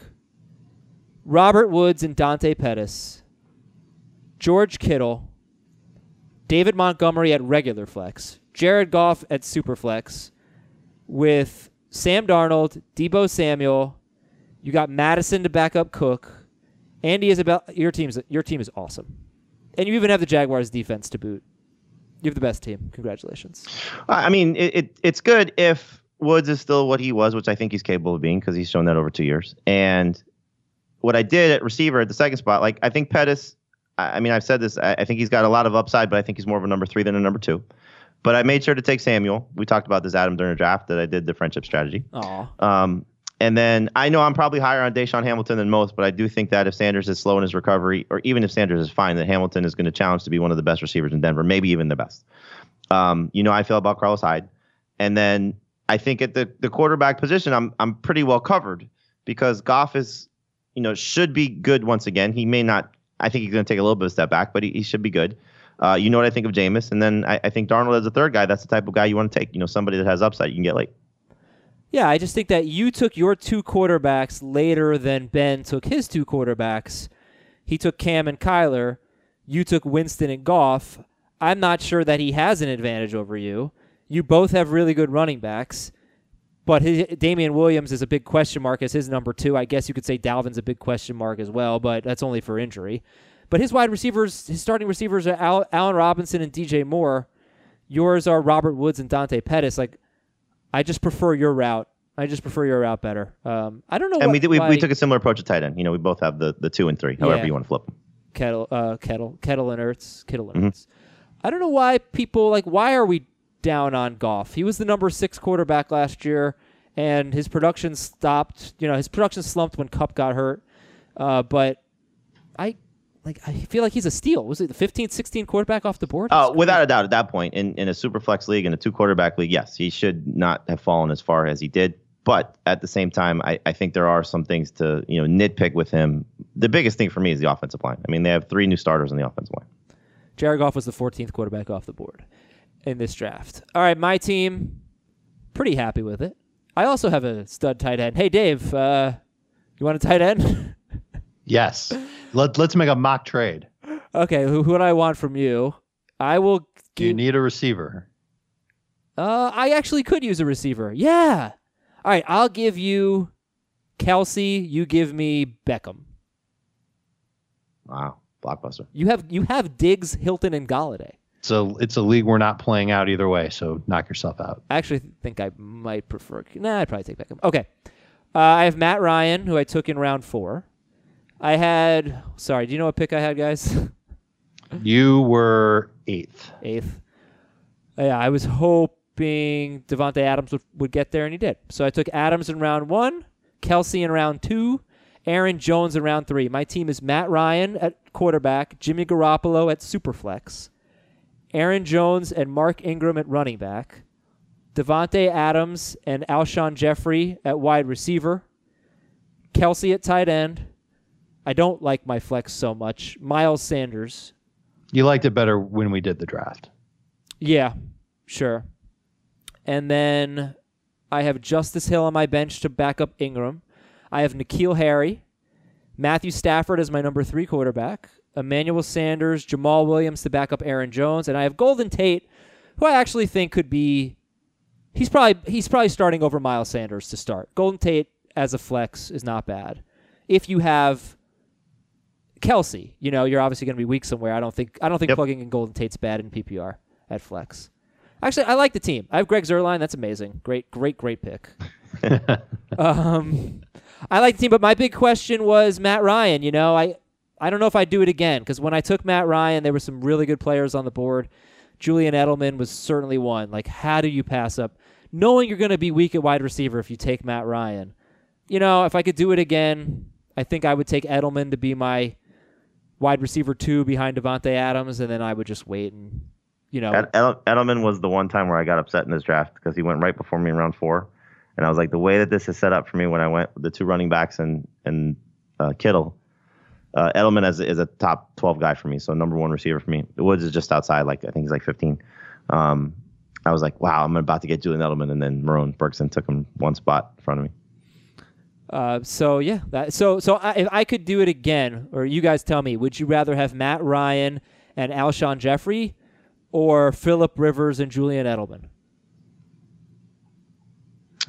Robert Woods and Dante Pettis, George Kittle, David Montgomery at regular flex, Jared Goff at super flex, with Sam Darnold, Deebo Samuel. You got Mattison to back up Cook. Andy Isabel, your team's your team is awesome, and you even have the Jaguars defense to boot. You have the best team. Congratulations. I mean, it, it it's good if Woods is still what he was, which I think he's capable of being because he's shown that over two years. And what I did at receiver at the second spot, like I think Pettis. I I mean, I've said this. I, I think he's got a lot of upside, but I think he's more of a number three than a number two. But I made sure to take Samuel. We talked about this Adam during the draft that I did the friendship strategy. Aw. Um, and then I know I'm probably higher on DaeSean Hamilton than most, but I do think that if Sanders is slow in his recovery, or even if Sanders is fine, that Hamilton is going to challenge to be one of the best receivers in Denver, maybe even the best. Um, you know, I feel about Carlos Hyde, and then I think at the the quarterback position, I'm I'm pretty well covered because Goff is, you know, should be good once again. He may not. I think he's going to take a little bit of a step back, but he, he should be good. Uh, you know what I think of Jameis, and then I, I think Darnold as a third guy. That's the type of guy you want to take. You know, somebody that has upside you can get late. Yeah, I just think that you took your two quarterbacks later than Ben took his two quarterbacks. He took Cam and Kyler. You took Winston and Goff. I'm not sure that he has an advantage over you. You both have really good running backs, but his, Damien Williams is a big question mark as his number two. I guess you could say Dalvin's a big question mark as well, but that's only for injury. But his wide receivers, his starting receivers are Al, Allen Robinson and DJ Moore. Yours are Robert Woods and Dante Pettis. Like, I just prefer your route. I just prefer your route better. Um, I don't know. And what, we we, why we took a similar approach at tight end. You know, we both have the the two and three, however Yeah. you want to flip them. Kettle, uh, Kettle, Kettle and Ertz, Kittle and Mhm. Ertz. I don't know why people like. Why are we down on Goff? He was the number six quarterback last year, and his production stopped. You know, his production slumped when Kupp got hurt. Uh, but I like. I feel like he's a steal. Was it the 15th, 16 quarterback off the board? Oh, without a doubt, at that point, in, in a super flex league and a two quarterback league, yes, he should not have fallen as far as he did. But at the same time, I, I think there are some things to you know nitpick with him. The biggest thing for me is the offensive line. I mean, they have three new starters on the offensive line. Jared Goff was the 14th quarterback off the board in this draft. All right, my team, pretty happy with it. I also have a stud tight end. Hey, Dave, uh, you want a tight end? Yes. Let, let's make a mock trade. okay, who, who do I want from you? I will. Do you need a receiver? Uh, I actually could use a receiver. Yeah. All right, I'll give you Kelce. You give me Beckham. Wow, blockbuster. You have you have Diggs, Hilton, and Golladay. So it's a league we're not playing out either way. So knock yourself out. I actually think I might prefer. Nah, I'd probably take Beckham. Okay. Uh, I have Matt Ryan, who I took in round four. I had. Sorry, do you know what pick I had, guys? You were eighth. Eighth. Yeah, I was hoping Davante Adams would, would get there, and he did. So I took Adams in round one, Kelce in round two, Aaron Jones in round three. My team is Matt Ryan at quarterback, Jimmy Garoppolo at superflex, Aaron Jones and Mark Ingram at running back, Davante Adams and Alshon Jeffery at wide receiver, Kelce at tight end. I don't like my flex so much. Miles Sanders. You liked it better when we did the draft. Yeah, sure. And then I have Justice Hill on my bench to back up Ingram. I have N'Keal Harry, Matthew Stafford as my number three quarterback, Emmanuel Sanders, Jamaal Williams to back up Aaron Jones, and I have Golden Tate, who I actually think could be. He's probably he's probably starting over Miles Sanders to start. Golden Tate as a flex is not bad. If you have Kelce, you know you're obviously going to be weak somewhere. I don't think I don't think Yep. plugging in Golden Tate's bad in PPR at flex. Actually, I like the team. I have Greg Zuerlein. That's amazing. Great, great, great pick. um, I like the team, but my big question was Matt Ryan. You know, I I don't know if I'd do it again because when I took Matt Ryan, there were some really good players on the board. Julian Edelman was certainly one. Like, how do you pass up knowing you're going to be weak at wide receiver if you take Matt Ryan? You know, if I could do it again, I think I would take Edelman to be my wide receiver two behind Davante Adams, and then I would just wait and, you know, Ed- Edelman was the one time where I got upset in this draft because he went right before me in round four, and I was like, the way that this is set up for me when I went with the two running backs and and uh, Kittle, uh, Edelman is, is a top twelve guy for me, so number one receiver for me. Woods is just outside, like I think he's like fifteen. Um, I was like, wow, I'm about to get Julian Edelman, and then Marone Bergson took him one spot in front of me. Uh, so yeah, that, so so I, if I could do it again, or you guys tell me, would you rather have Matt Ryan and Alshon Jeffery, or Philip Rivers and Julian Edelman?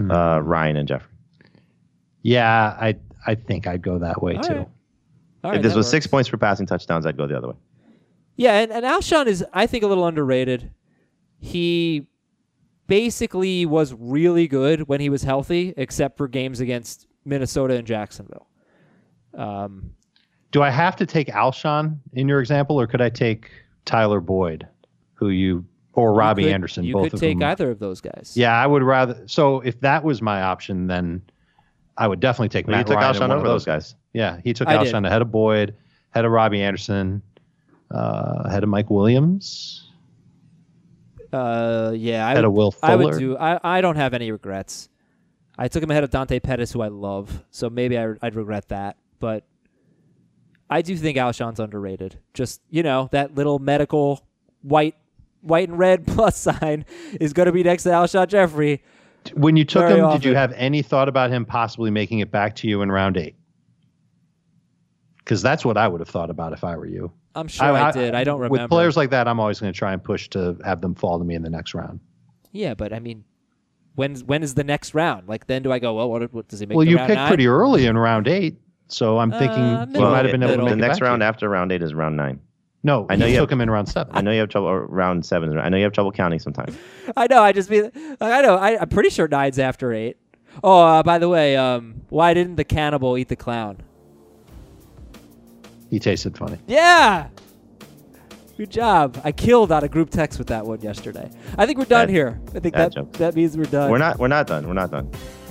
Uh, Ryan and Jeffery. Yeah, I I think I'd go that way All too. right. All right, if this that was six points for passing touchdowns, I'd go the other way. Yeah, and, and Alshon is I think a little underrated. He basically was really good when he was healthy, except for games against Minnesota and Jacksonville. Um, Do I have to take Alshon in your example, or could I take Tyler Boyd, who you or Robby you could- Anderson? You both could of take whom- either of those guys. Yeah, I would rather. So if that was my option, then I would definitely take Well, you took Ryan. Alshon over those guys. Yeah, he took I did. Alshon ahead of Boyd, ahead of Robby Anderson, uh, ahead of Mike Williams. Uh, yeah, I would, of Will I would do. I, I don't have any regrets. I took him ahead of Dante Pettis, who I love, so maybe I, I'd regret that. But I do think Alshon's underrated. Just you know that little medical white, white and red plus sign is going to be next to Alshon Jeffery. When you took him, did you have any thought about him possibly making it back to you in round eight? Because that's what I would have thought about if I were you. I'm sure I, did. I don't remember. With players like that, I'm always going to try and push to have them fall to me in the next round. yeah, but I mean, when when is the next round? Like then do I go? Well, what, what does he make? well, the you round picked nine? pretty early in round eight, so I'm thinking Uh, he middle. might have been able to make the next round you. after round eight is round nine. No, I know you you took have- him in round seven. I know you have trouble. Or round seven. I know you have trouble counting sometimes. I know. I just mean. I know. I, I'm pretty sure nine's after eight. Oh, uh, by the way, um, why didn't the cannibal eat the clown? He tasted funny. Yeah. Good job. I killed on a group text with that one yesterday. I think we're done Bad- here. I think bad that joke. that means we're done. We're not. We're not done. We're not done.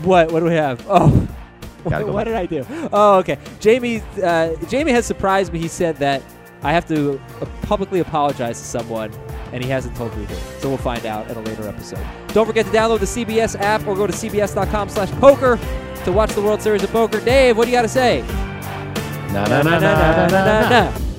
What? What do we have? Oh. What, what did I do? Oh, okay. Jamey, uh, Jamey has surprised me. He said that I have to uh, publicly apologize to someone, and he hasn't told me who. So we'll find out in a later episode. Don't forget to download the CBS app or go to cbs.com/poker to watch the World Series of Poker. Dave, what do you got to say? Na na na na na na na. na.